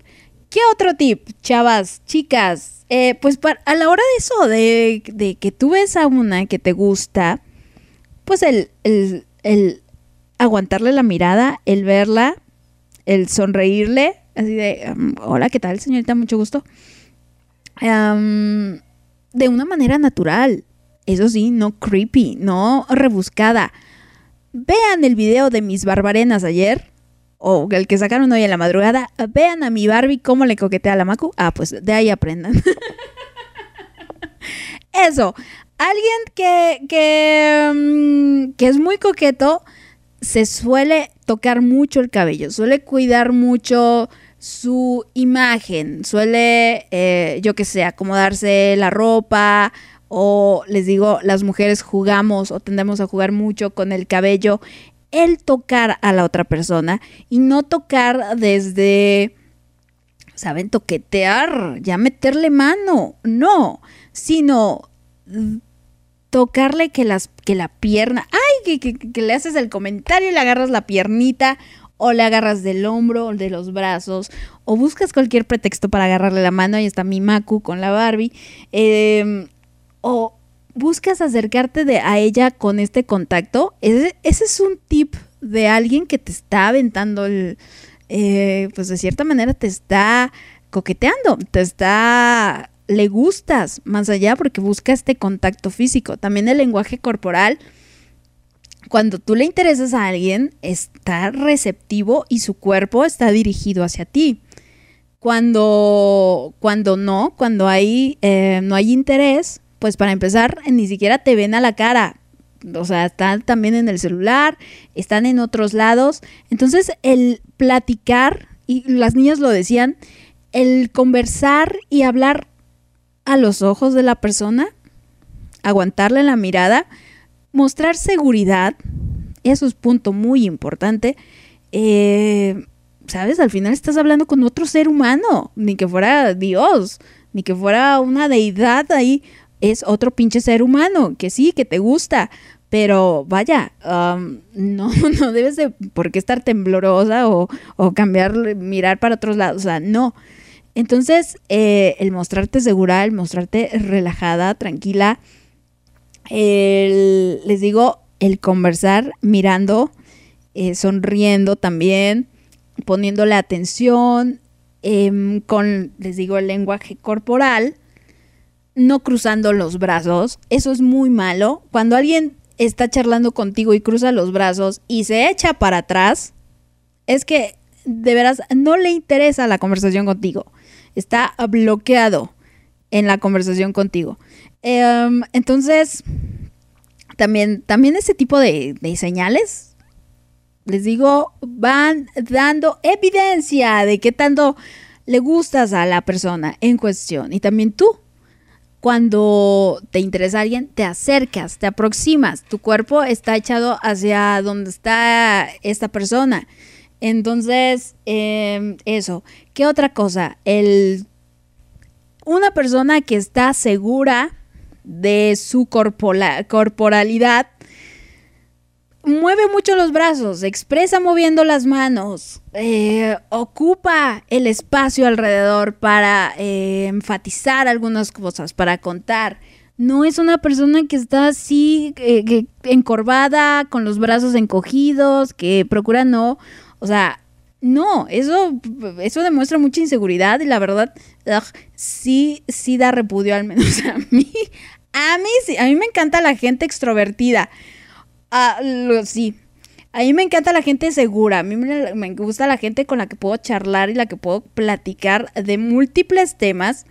¿Qué otro tip, chavas, chicas? Eh, pues para- a la hora de eso, de, que tú ves a una que te gusta, pues el, el, el aguantarle la mirada, el verla, el sonreírle, así de, hola, ¿qué tal, señorita? Mucho gusto. De una manera natural, eso sí, no creepy, no rebuscada. Vean el video de mis barbarenas ayer, o el que sacaron hoy en la madrugada. Vean a mi Barbie cómo le coquetea a la Macu. Ah, pues de ahí aprendan. Eso, alguien que, que, mm, que es muy coqueto se suele tocar mucho el cabello, suele cuidar mucho su imagen, suele, eh, yo que sé, acomodarse la ropa o les digo, las mujeres jugamos o tendemos a jugar mucho con el cabello, el tocar a la otra persona y no tocar desde, ¿saben? Toquetear, ya meterle mano, no, sino tocarle que, las, que la pierna, ay, que, que- que le haces el comentario y le agarras la piernita o le agarras del hombro o de los brazos o buscas cualquier pretexto para agarrarle la mano, ahí está mi Macu con la Barbie, eh, o buscas acercarte de, a ella con este contacto, ese, es un tip de alguien que te está aventando el, eh, pues de cierta manera te está coqueteando, te está, le gustas más allá porque busca este contacto físico. También el lenguaje corporal, cuando tú le interesas a alguien, está receptivo y su cuerpo está dirigido hacia ti. Cuando, cuando no, cuando eh, no hay interés, pues para empezar, ni siquiera te ven a la cara. O sea, están también en el celular, están en otros lados. Entonces, el platicar, y las niñas lo decían, el conversar y hablar a los ojos de la persona, aguantarle la mirada, mostrar seguridad, eso es punto muy importante. Eh, ¿Sabes? Al final estás hablando con otro ser humano, ni que fuera Dios, ni que fuera una deidad ahí, es otro pinche ser humano, que sí, que te gusta, pero vaya, um, no, no debes de por qué estar temblorosa o, o cambiar, mirar para otros lados, o sea, no. Entonces, eh, el mostrarte segura, el mostrarte relajada, tranquila, el- les digo, el conversar mirando, eh, sonriendo también, poniéndole atención, em, con, les digo, el lenguaje corporal, no cruzando los brazos, eso es muy malo. Cuando alguien está charlando contigo y cruza los brazos y se echa para atrás, es que de veras no le interesa la conversación contigo. Está bloqueado en la conversación contigo. Em, entonces, también, también ese tipo de, de señales, les digo, van dando evidencia de qué tanto le gustas a la persona en cuestión. Y también tú, cuando te interesa alguien, te acercas, te aproximas, tu cuerpo está echado hacia donde está esta persona. Entonces, eh, eso. ¿Qué otra cosa? El, una persona que está segura de su corporalidad mueve mucho los brazos, expresa moviendo las manos, eh, ocupa el espacio alrededor para eh, enfatizar algunas cosas, para contar. No es una persona que está así encorvada, con los brazos encogidos, que procura no, o sea, no, eso, eso demuestra mucha inseguridad y la verdad, sí, sí da repudio al menos a mí. A mí sí, a mí me encanta la gente extrovertida. Ah, lo- sí. A mí me encanta la gente segura. A mí me, me gusta la gente con la que puedo charlar y la que puedo platicar de múltiples temas.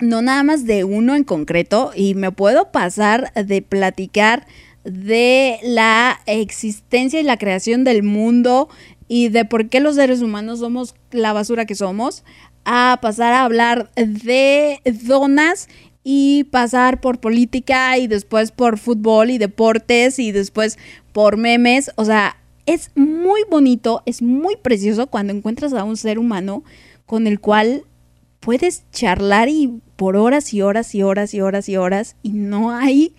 No nada más de uno en concreto. Y me puedo pasar de platicar de la existencia y la creación del mundo y de por qué los seres humanos somos la basura que somos, a pasar a hablar de donas y pasar por política y después por fútbol y deportes y después por memes. O sea, es muy bonito, es muy precioso cuando encuentras a un ser humano con el cual puedes charlar y por horas y horas y horas y horas y horas y no hay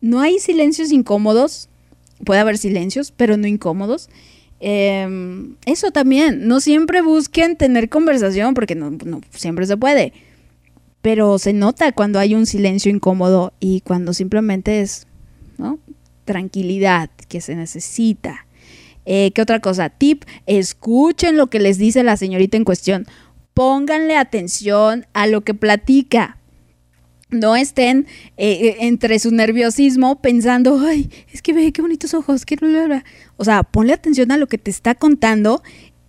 no hay silencios incómodos. Puede haber silencios, pero no incómodos. Eh, eso también, no siempre busquen tener conversación porque no, no siempre se puede. Pero se nota cuando hay un silencio incómodo y cuando simplemente es tranquilidad que se necesita. Eh, ¿Qué otra cosa? Tip, escuchen lo que les dice la señorita en cuestión. Pónganle atención a lo que platica. No estén eh, eh, entre su nerviosismo pensando, ay, es que ve qué bonitos ojos, qué bla, bla, bla". O sea, ponle atención a lo que te está contando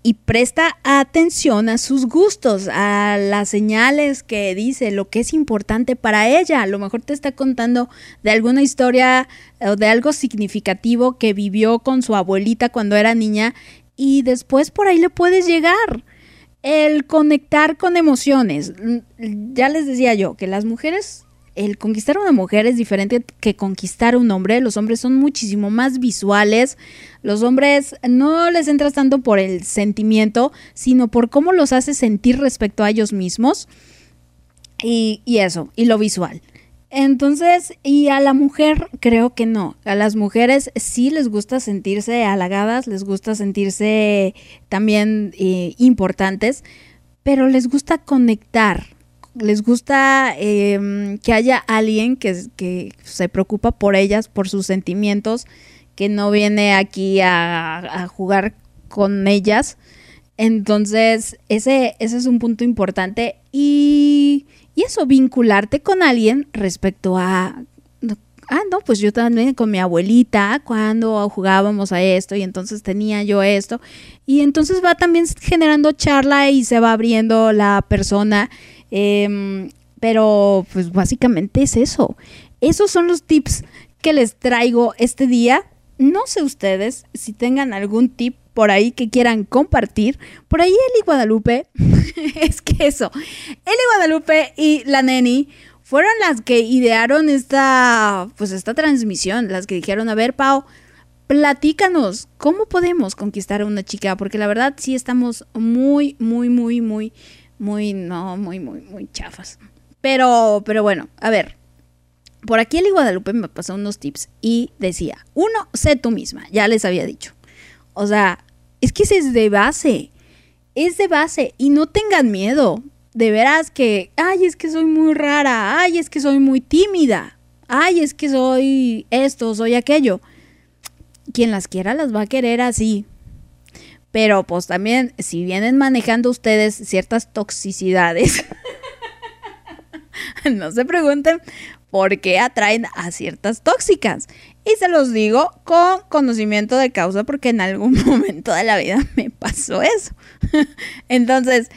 y presta atención a sus gustos, a las señales que dice, lo que es importante para ella. A lo mejor te está contando de alguna historia o de algo significativo que vivió con su abuelita cuando era niña y después por ahí le puedes llegar. El conectar con emociones. Ya les decía yo que las mujeres, el conquistar a una mujer es diferente que conquistar a un hombre. Los hombres son muchísimo más visuales. Los hombres no les entras tanto por el sentimiento, sino por cómo los hace sentir respecto a ellos mismos. Y, eso, y lo visual. Entonces, y a la mujer creo que no. A las mujeres sí les gusta sentirse halagadas, les gusta sentirse también eh, importantes, pero les gusta conectar. Les gusta eh, que haya alguien que, que se preocupa por ellas, por sus sentimientos, que no viene aquí a, a jugar con ellas. Entonces, ese, ese es un punto importante. Y, y eso, vincularte con alguien respecto a... Ah, no, pues yo también con mi abuelita, cuando jugábamos a esto y entonces tenía yo esto. Y entonces va también generando charla y se va abriendo la persona. Em, pero pues básicamente es eso. Esos son los tips que les traigo este día. No sé ustedes si tengan algún tip por ahí que quieran compartir. Por ahí Eli Guadalupe, es que eso, Eli Guadalupe y la Neni fueron las que idearon esta, pues esta transmisión, las que dijeron, a ver, Pau, platícanos, ¿cómo podemos conquistar a una chica? Porque la verdad sí estamos muy, muy, muy, muy, muy, no, muy, muy, muy chafas. Pero, pero bueno, a ver, por aquí Eli Guadalupe me pasó unos tips y decía, uno, sé tú misma, ya les había dicho. O sea, es que ese es de base, es de base y no tengan miedo. De veras que, ay, es que soy muy rara, ay, es que soy muy tímida, ay, es que soy esto, soy aquello. Quien las quiera las va a querer así. Pero pues también, si vienen manejando ustedes ciertas toxicidades, no se pregunten por qué atraen a ciertas tóxicas. Y se los digo con conocimiento de causa porque en algún momento de la vida me pasó eso. Entonces,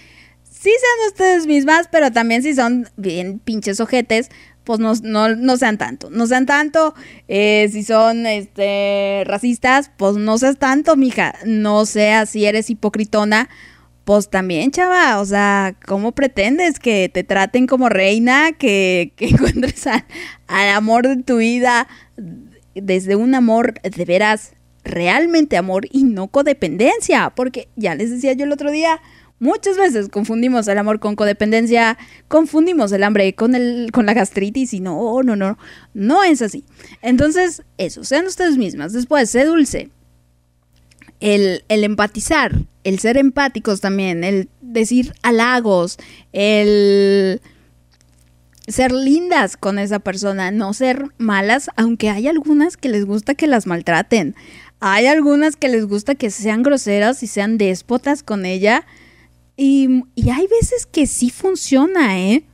sí sean ustedes mismas, pero también si son bien pinches ojetes, pues no, no, no sean tanto. No sean tanto. Eh, si son este, racistas, pues no seas tanto, mija. No seas si eres hipocritona. Pues también, chava, o sea, ¿cómo pretendes que te traten como reina, que, encuentres al amor de tu vida desde un amor de veras, realmente amor y no codependencia? Porque ya les decía yo el otro día, muchas veces confundimos el amor con codependencia, confundimos el hambre con, el, con la gastritis y no, no, no, no es así. Entonces, eso, sean ustedes mismas. Después, sé dulce. el, el empatizar, el ser empáticos también, el decir halagos, el ser lindas con esa persona, no ser malas, aunque hay algunas que les gusta que las maltraten. Hay algunas que les gusta que sean groseras y sean déspotas con ella. Y, y hay veces que sí funciona, ¿eh?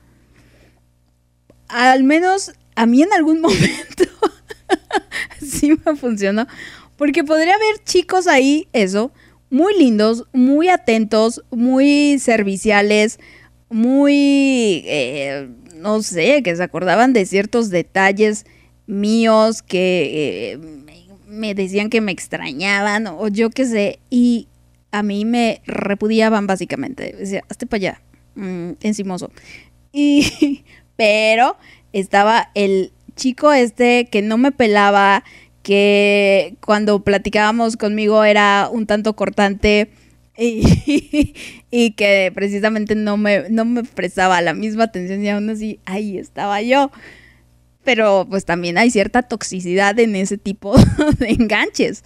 Al menos a mí en algún momento sí me funcionó. Porque podría haber chicos ahí, eso, muy lindos, muy atentos, muy serviciales, muy, eh, no sé, que se acordaban de ciertos detalles míos, que eh, me- decían que me extrañaban o yo qué sé, y a mí me repudiaban básicamente. Decía, hazte para allá, mm, encimoso. Y, pero estaba el chico este que no me pelaba, que cuando platicábamos conmigo era un tanto cortante y, y que precisamente no me, no me prestaba la misma atención y aún así ahí estaba yo. Pero pues también hay cierta toxicidad en ese tipo de enganches.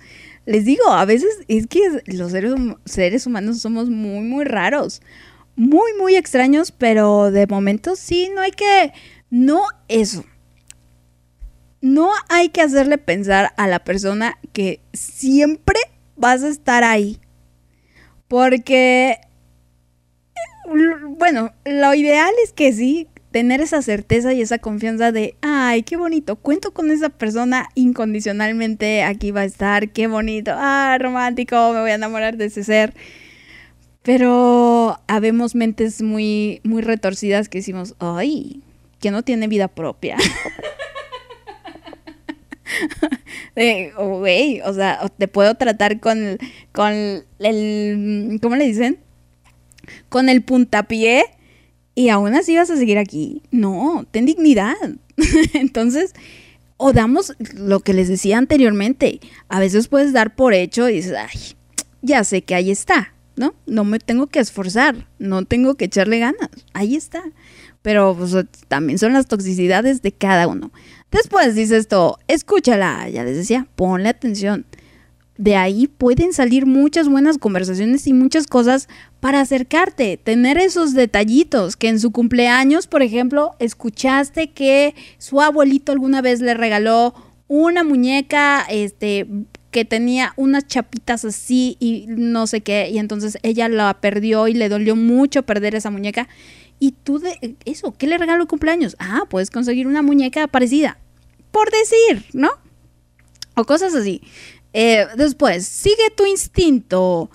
Les digo, a veces es que los seres, hum- seres humanos somos muy, muy raros. Muy, muy extraños, pero de momento sí, no hay que... No eso. No hay que hacerle pensar a la persona que siempre vas a estar ahí. Porque, bueno, lo ideal es que sí, tener esa certeza y esa confianza de, ay, qué bonito, cuento con esa persona incondicionalmente, aquí va a estar, qué bonito, ah, romántico, me voy a enamorar de ese ser. Pero habemos mentes muy, muy retorcidas que decimos, ay, que no tiene vida propia. De, oh, güey, o sea, te puedo tratar con, con el, ¿cómo le dicen? Con el puntapié y aún así vas a seguir aquí. No, ten dignidad. Entonces, o damos lo que les decía anteriormente. A veces puedes dar por hecho y dices, ay, ya sé que ahí está, ¿no? No me tengo que esforzar, no tengo que echarle ganas, ahí está. Pero pues, también son las toxicidades de cada uno. Después dice esto, escúchala, ya les decía, ponle atención. De ahí pueden salir muchas buenas conversaciones y muchas cosas para acercarte, tener esos detallitos que en su cumpleaños, por ejemplo, escuchaste que su abuelito alguna vez le regaló una muñeca, este, que tenía unas chapitas así y no sé qué, y entonces ella la perdió y le dolió mucho perder esa muñeca. Y tú de eso, ¿qué le regaló el cumpleaños? Ah, puedes conseguir una muñeca parecida. Por decir, ¿no? O cosas así. Eh, después, sigue tu instinto.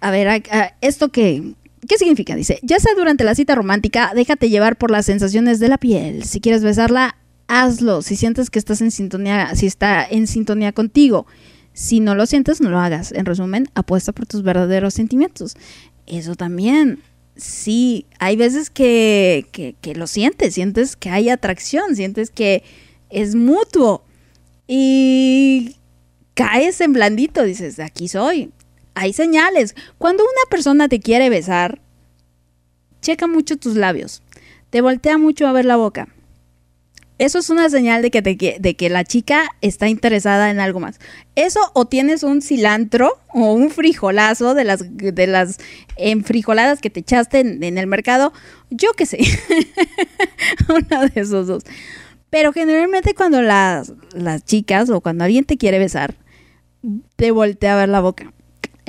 A ver, a- a- ¿esto qué? ¿Qué significa? Dice, ya sea durante la cita romántica, déjate llevar por las sensaciones de la piel. Si quieres besarla, hazlo. Si sientes que estás en sintonía, si está en sintonía contigo. Si no lo sientes, no lo hagas. En resumen, apuesta por tus verdaderos sentimientos. Eso también. Sí, hay veces que, que, que lo sientes, sientes que hay atracción, sientes que es mutuo. Y caes en blandito, dices, aquí soy. Hay señales. Cuando una persona te quiere besar, checa mucho tus labios. Te voltea mucho a ver la boca. Eso es una señal de que, te de que la chica está interesada en algo más. Eso o tienes un cilantro o un frijolazo de las, de las enfrijoladas que te echaste en, en el mercado. Yo qué sé. Uno de esos dos. Pero generalmente cuando las, las chicas o cuando alguien te quiere besar, te voltea a ver la boca.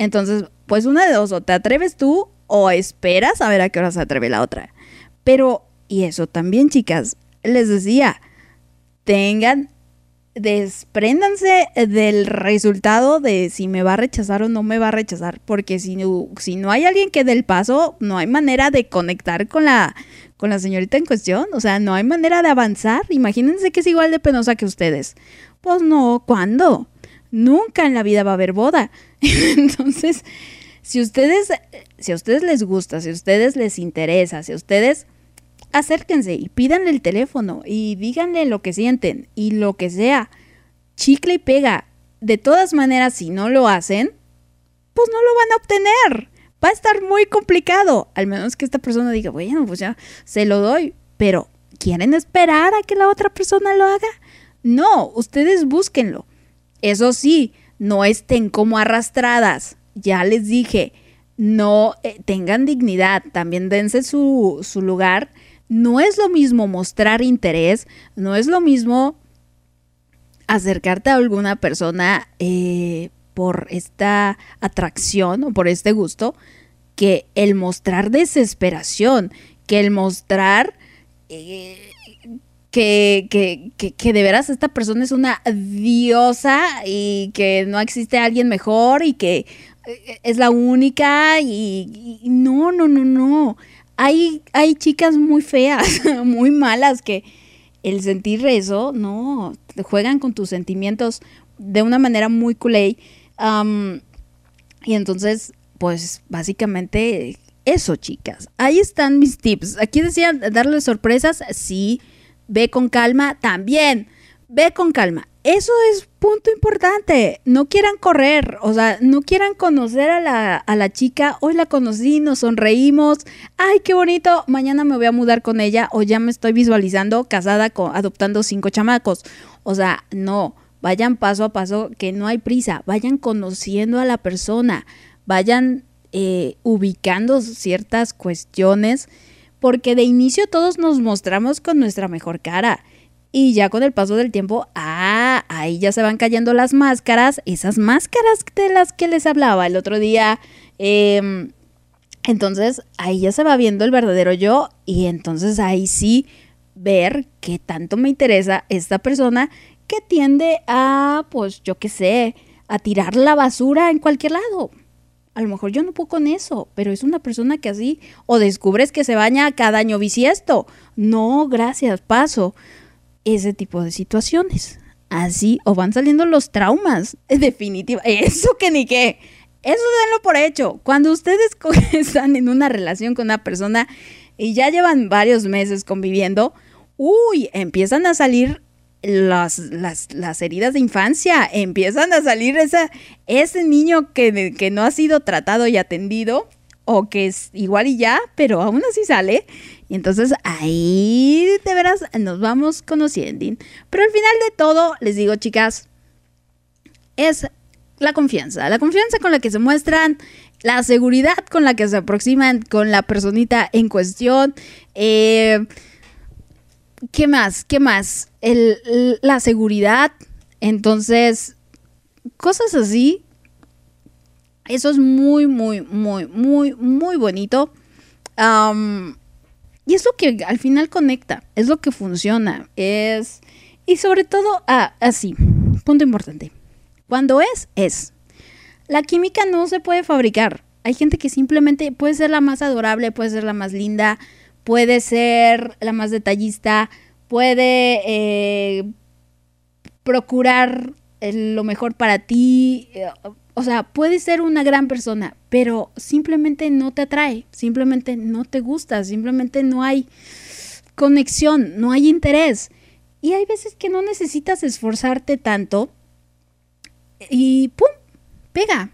Entonces, pues una de dos, o te atreves tú o esperas a ver a qué hora se atreve la otra. Pero, y eso también, chicas, les decía, tengan, despréndanse del resultado de si me va a rechazar o no me va a rechazar, porque si no, si no hay alguien que dé el paso, no hay manera de conectar con la, con la señorita en cuestión, o sea, no hay manera de avanzar. Imagínense que es igual de penosa que ustedes. Pues no, ¿cuándo? Nunca en la vida va a haber boda. Entonces, si ustedes, si a ustedes les gusta, si a ustedes les interesa, si a ustedes acérquense y pídanle el teléfono y díganle lo que sienten y lo que sea, chicle y pega. De todas maneras, si no lo hacen, pues no lo van a obtener. Va a estar muy complicado. Al menos que esta persona diga, bueno, pues ya se lo doy. Pero, ¿quieren esperar a que la otra persona lo haga? No, ustedes búsquenlo. Eso sí, no estén como arrastradas. Ya les dije, no eh, tengan dignidad, también dense su, su lugar. No es lo mismo mostrar interés, no es lo mismo acercarte a alguna persona eh, por esta atracción o por este gusto que el mostrar desesperación, que el mostrar eh, que, que, que, que de veras esta persona es una diosa y que no existe alguien mejor y que eh, es la única y, no, no, no, no. Hay, hay chicas muy feas, muy malas que el sentir eso, no, juegan con tus sentimientos de una manera muy culé. y entonces, pues básicamente eso, chicas. Ahí están mis tips. Aquí decían darle sorpresas, sí. Ve con calma, también. Ve con calma. Eso es punto importante. No quieran correr, o sea, no quieran conocer a la, a la chica. Hoy la conocí, nos sonreímos. Ay, qué bonito. Mañana me voy a mudar con ella o ya me estoy visualizando casada con adoptando cinco chamacos. O sea, no. Vayan paso a paso, que no hay prisa. Vayan conociendo a la persona. Vayan eh, ubicando ciertas cuestiones. Porque de inicio todos nos mostramos con nuestra mejor cara. Y ya con el paso del tiempo, ah, ahí ya se van cayendo las máscaras, esas máscaras de las que les hablaba el otro día. em, entonces ahí ya se va viendo el verdadero yo y entonces ahí sí ver qué tanto me interesa esta persona que tiende a, pues yo qué sé, a tirar la basura en cualquier lado. A lo mejor yo no puedo con eso, pero es una persona que así, o descubres que se baña cada año bisiesto. No, gracias, paso ese tipo de situaciones. Así, o van saliendo los traumas. Definitiva. Eso que ni qué. Eso denlo por hecho. Cuando ustedes están en una relación con una persona y ya llevan varios meses conviviendo, uy, empiezan a salir las, las, las heridas de infancia, empiezan a salir esa, ese niño que, que no ha sido tratado y atendido, o que es igual y ya, pero aún así sale. Y entonces ahí de veras nos vamos conociendo. Pero al final de todo, les digo, chicas, es la confianza. La confianza con la que se muestran, la seguridad con la que se aproximan con la personita en cuestión. Eh, ¿Qué más? ¿Qué más? El- la seguridad. Entonces, cosas así. Eso es muy, muy, muy, muy, muy bonito. Am, y es lo que al final conecta, es lo que funciona, es... Y sobre todo, ah, así, punto importante. Cuando es, es. La química no se puede fabricar. Hay gente que simplemente puede ser la más adorable, puede ser la más linda, puede ser la más detallista, puede eh, procurar eh, lo mejor para ti. eh, o sea, puede ser una gran persona, pero simplemente no te atrae, simplemente no te gusta, simplemente no hay conexión, no hay interés. Y hay veces que no necesitas esforzarte tanto y ¡pum! pega.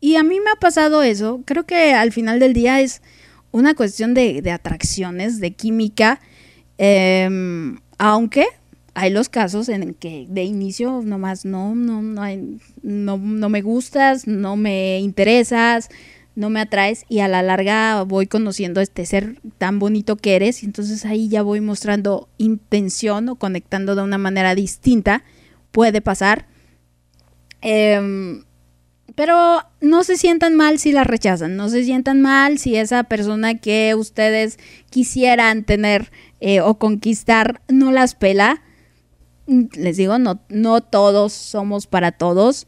Y a mí me ha pasado eso. Creo que al final del día es una cuestión de, de atracciones, de química. em, aunque hay los casos en que de inicio nomás no, no, no, hay- no, no me gustas, no me interesas, no me atraes y a la larga voy conociendo este ser tan bonito que eres y entonces ahí ya voy mostrando intención o conectando de una manera distinta. Puede pasar. Em, pero no se sientan mal si la rechazan, no se sientan mal si esa persona que ustedes quisieran tener eh, o conquistar no las pela. Les digo, no, no todos somos para todos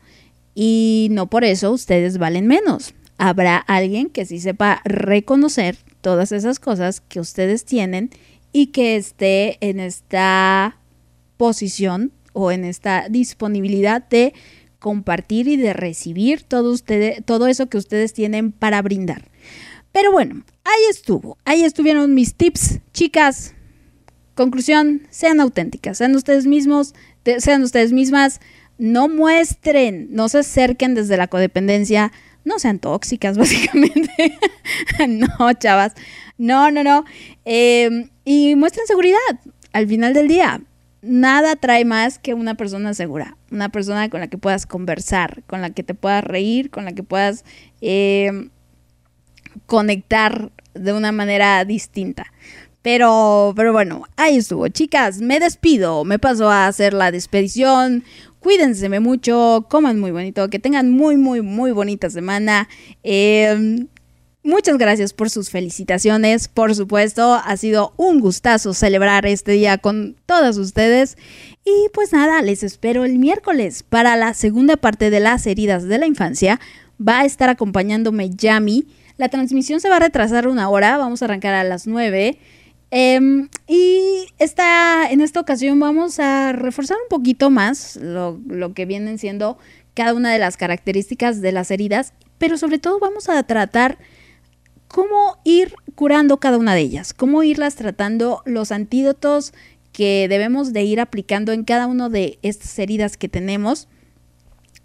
y no por eso ustedes valen menos. Habrá alguien que sí sepa reconocer todas esas cosas que ustedes tienen y que esté en esta posición o en esta disponibilidad de compartir y de recibir todo, ustedes, todo eso que ustedes tienen para brindar. Pero bueno, ahí estuvo. Ahí estuvieron mis tips, chicas. Conclusión, sean auténticas, sean ustedes mismos, sean ustedes mismas, no muestren, no se acerquen desde la codependencia, no sean tóxicas, básicamente. no, chavas, no, no, no. Eh, y muestren seguridad al final del día. Nada trae más que una persona segura, una persona con la que puedas conversar, con la que te puedas reír, con la que puedas eh, conectar de una manera distinta. Pero, pero bueno, ahí estuvo. Chicas, me despido. Me paso a hacer la despedición. Cuídense mucho, coman muy bonito, que tengan muy, muy, muy bonita semana. Eh, Muchas gracias por sus felicitaciones, por supuesto, ha sido un gustazo celebrar este día con todas ustedes. Y pues nada, les espero el miércoles para la segunda parte de las heridas de la infancia. Va a estar acompañándome Yami. La transmisión se va a retrasar una hora, vamos a arrancar a las 9. Em, y esta, en esta ocasión vamos a reforzar un poquito más lo, lo que vienen siendo cada una de las características de las heridas, pero sobre todo vamos a tratar cómo ir curando cada una de ellas, cómo irlas tratando, los antídotos que debemos de ir aplicando en cada una de estas heridas que tenemos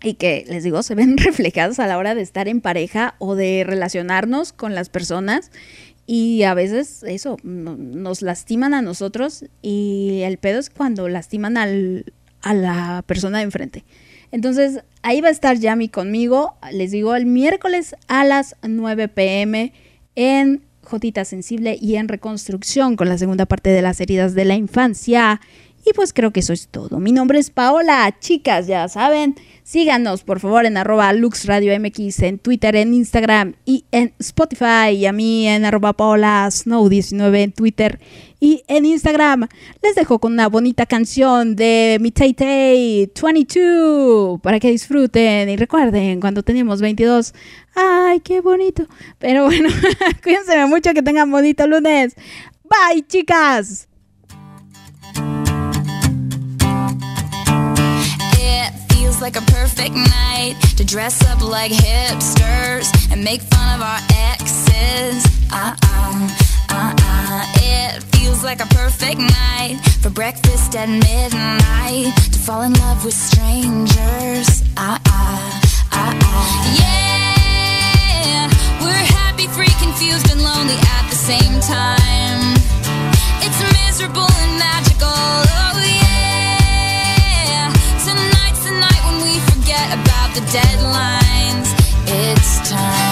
y que les digo se ven reflejadas a la hora de estar en pareja o de relacionarnos con las personas. Y a veces eso nos lastiman a nosotros y el pedo es cuando lastiman al, a la persona de enfrente. Entonces ahí va a estar Yami conmigo, les digo el miércoles a las 9 pm en Jotita Sensible y en Reconstrucción con la segunda parte de las heridas de la infancia. Y pues creo que eso es todo. Mi nombre es Paola. Chicas, ya saben, síganos por favor en arroba MX en Twitter, en Instagram y en Spotify. Y a mí en arroba Paola Snow19 en Twitter y en Instagram. Les dejo con una bonita canción de mi Tay 22 para que disfruten y recuerden cuando teníamos 22. ¡Ay, qué bonito! Pero bueno, cuídense mucho, que tengan bonito lunes. Bye, chicas. Like a perfect night to dress up like hipsters and make fun of our exes. Uh uh, uh uh. It feels like a perfect night for breakfast at midnight to fall in love with strangers. Uh uh, uh uh. Yeah, we're happy, free, confused, and lonely at the same time. It's miserable and magical. Oh yeah. About the deadlines. It's time.